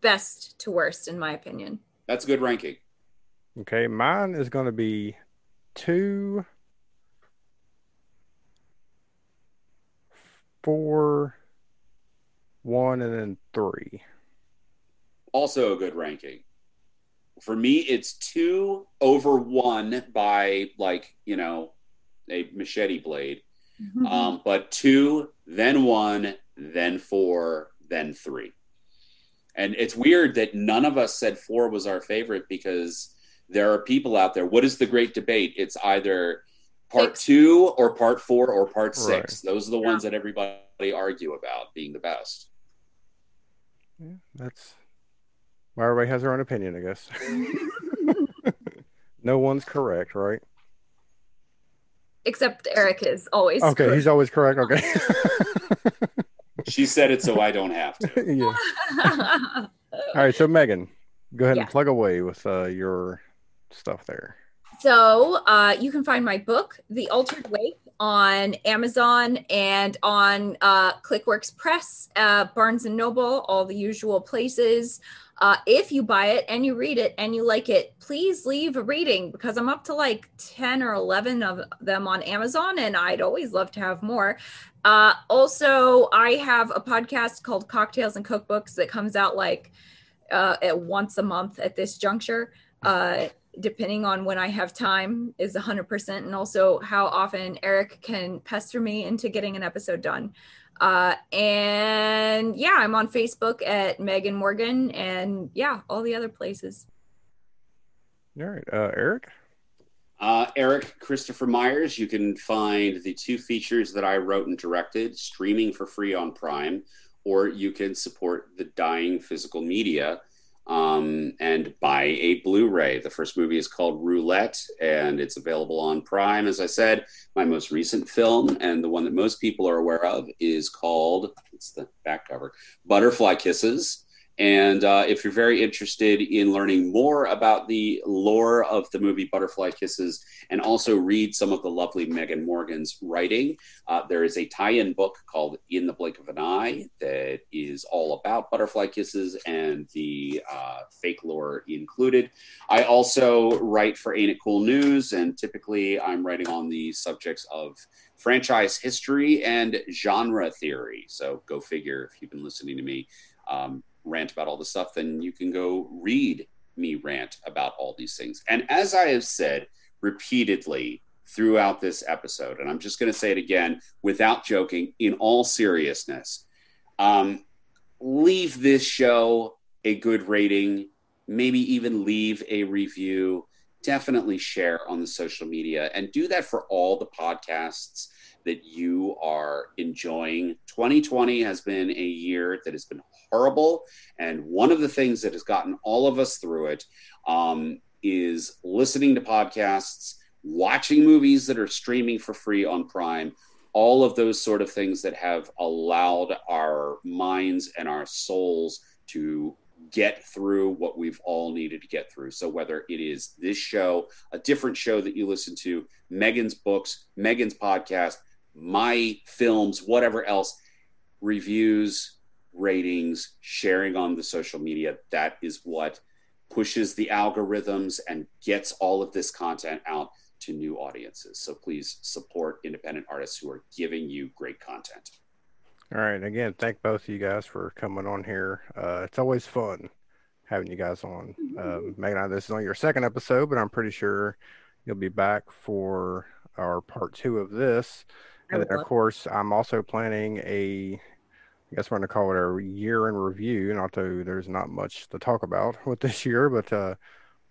Speaker 5: best to worst, in my opinion.
Speaker 4: That's a good ranking.
Speaker 1: Okay, mine is going to be two, four, one, and then three.
Speaker 4: Also a good ranking. For me, it's two over one by like, you know, a machete blade.
Speaker 6: Mm-hmm.
Speaker 4: Um, but two, then one, then four, then three. And it's weird that none of us said four was our favorite because there are people out there. What is the great debate? It's either part
Speaker 5: Six.
Speaker 4: two or part four or part six.
Speaker 1: Right.
Speaker 4: Those are the ones that everybody argue about being the best.
Speaker 1: Yeah, that's well, everybody has their own opinion, I guess. no one's correct, right?
Speaker 5: Except Erik is always
Speaker 1: Okay,
Speaker 5: correct.
Speaker 1: he's always correct. Okay.
Speaker 4: She said it so I don't have to.
Speaker 1: yeah. All right, so Megan, go ahead
Speaker 5: Yeah.
Speaker 1: and plug away with uh, your stuff there.
Speaker 5: So uh, you can find my book, The Altered Wake, on Amazon and on uh, ClickWorks Press, uh, Barnes and Noble, all the usual places. Uh, if you buy it and you read it and you like it, please leave a rating because I'm up to like 10 or 11 of them on Amazon and I'd always love to have more. Uh, also, I have a podcast called Cocktails and Cookbooks that comes out like uh, at once a month at this juncture. Uh, depending on when I have time is 100% and also how often Erik can pester me into getting an episode done. Uh, and yeah, I'm on Facebook at Megan Morgan and yeah, all the other places.
Speaker 1: All right, uh, Erik.
Speaker 4: Uh, Erik Kristopher Myers, you can find the two features that I wrote and directed streaming for free on Prime, or you can support the dying physical media um, and buy a Blu ray. The first movie is called Roulette, and it's available on Prime. As I said, my most recent film, and the one that most people are aware of, is called it's the back cover Butterfly Kisses. And uh, if you're very interested in learning more about the lore of the movie Butterfly Kisses and also read some of the lovely Megan Morgan's writing, uh, there is a tie in book called In the Blink of an Eye that is all about Butterfly Kisses and the uh, fake lore included. I also write for Ain't It Cool News, and typically I'm writing on the subjects of franchise history and genre theory. So go figure if you've been listening to me. Um, rant about all this stuff, then you can go read me rant about all these things. And as I have said repeatedly throughout this episode, and I'm just going to say it again without joking, in all seriousness, um, leave this show a good rating, maybe even leave a review. Definitely share on the social media and do that for all the podcasts that you are enjoying. 2020 has been a year that has been horrible. And one of the things that has gotten all of us through it um, is listening to podcasts, watching movies that are streaming for free on Prime, all of those sort of things that have allowed our minds and our souls to get through what we've all needed to get through. So, whether it is this show, a different show that you listen to, Megan's books, Megan's podcast, my films, whatever else, reviews, ratings, sharing on the social media. That is what pushes the algorithms and gets all of this content out to new audiences. So please support independent artists who are giving you great content.
Speaker 1: All right. Again, thank both of you guys for coming on here. Uh, it's always fun having you guys on. Um, Megan, this is on your second episode, but I'm pretty sure you'll be back for our part two of this. And then, of course, I'm also planning a I guess we're going to call it a year in review. Not though there's not much to talk about with this year, but uh,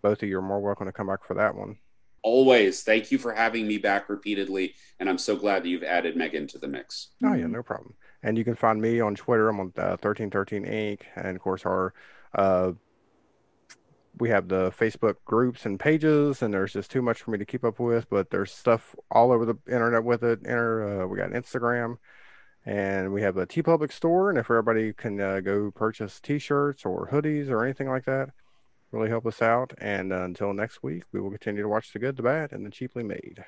Speaker 1: both of you are more welcome to come back for that one.
Speaker 4: Always. Thank you for having me back repeatedly. And I'm so glad that you've added Megan to the mix.
Speaker 1: Oh, yeah, no problem. And you can find me on Twitter. I'm on uh, 1313 Inc. And of course, our uh, we have the Facebook groups and pages, and there's just too much for me to keep up with. But there's stuff all over the internet with it. Inter, uh, we got Instagram and we have a TeePublic store and if everybody can uh, go purchase t-shirts or hoodies or anything like that really help us out and uh, until next week we will continue to watch the good the bad and the cheaply made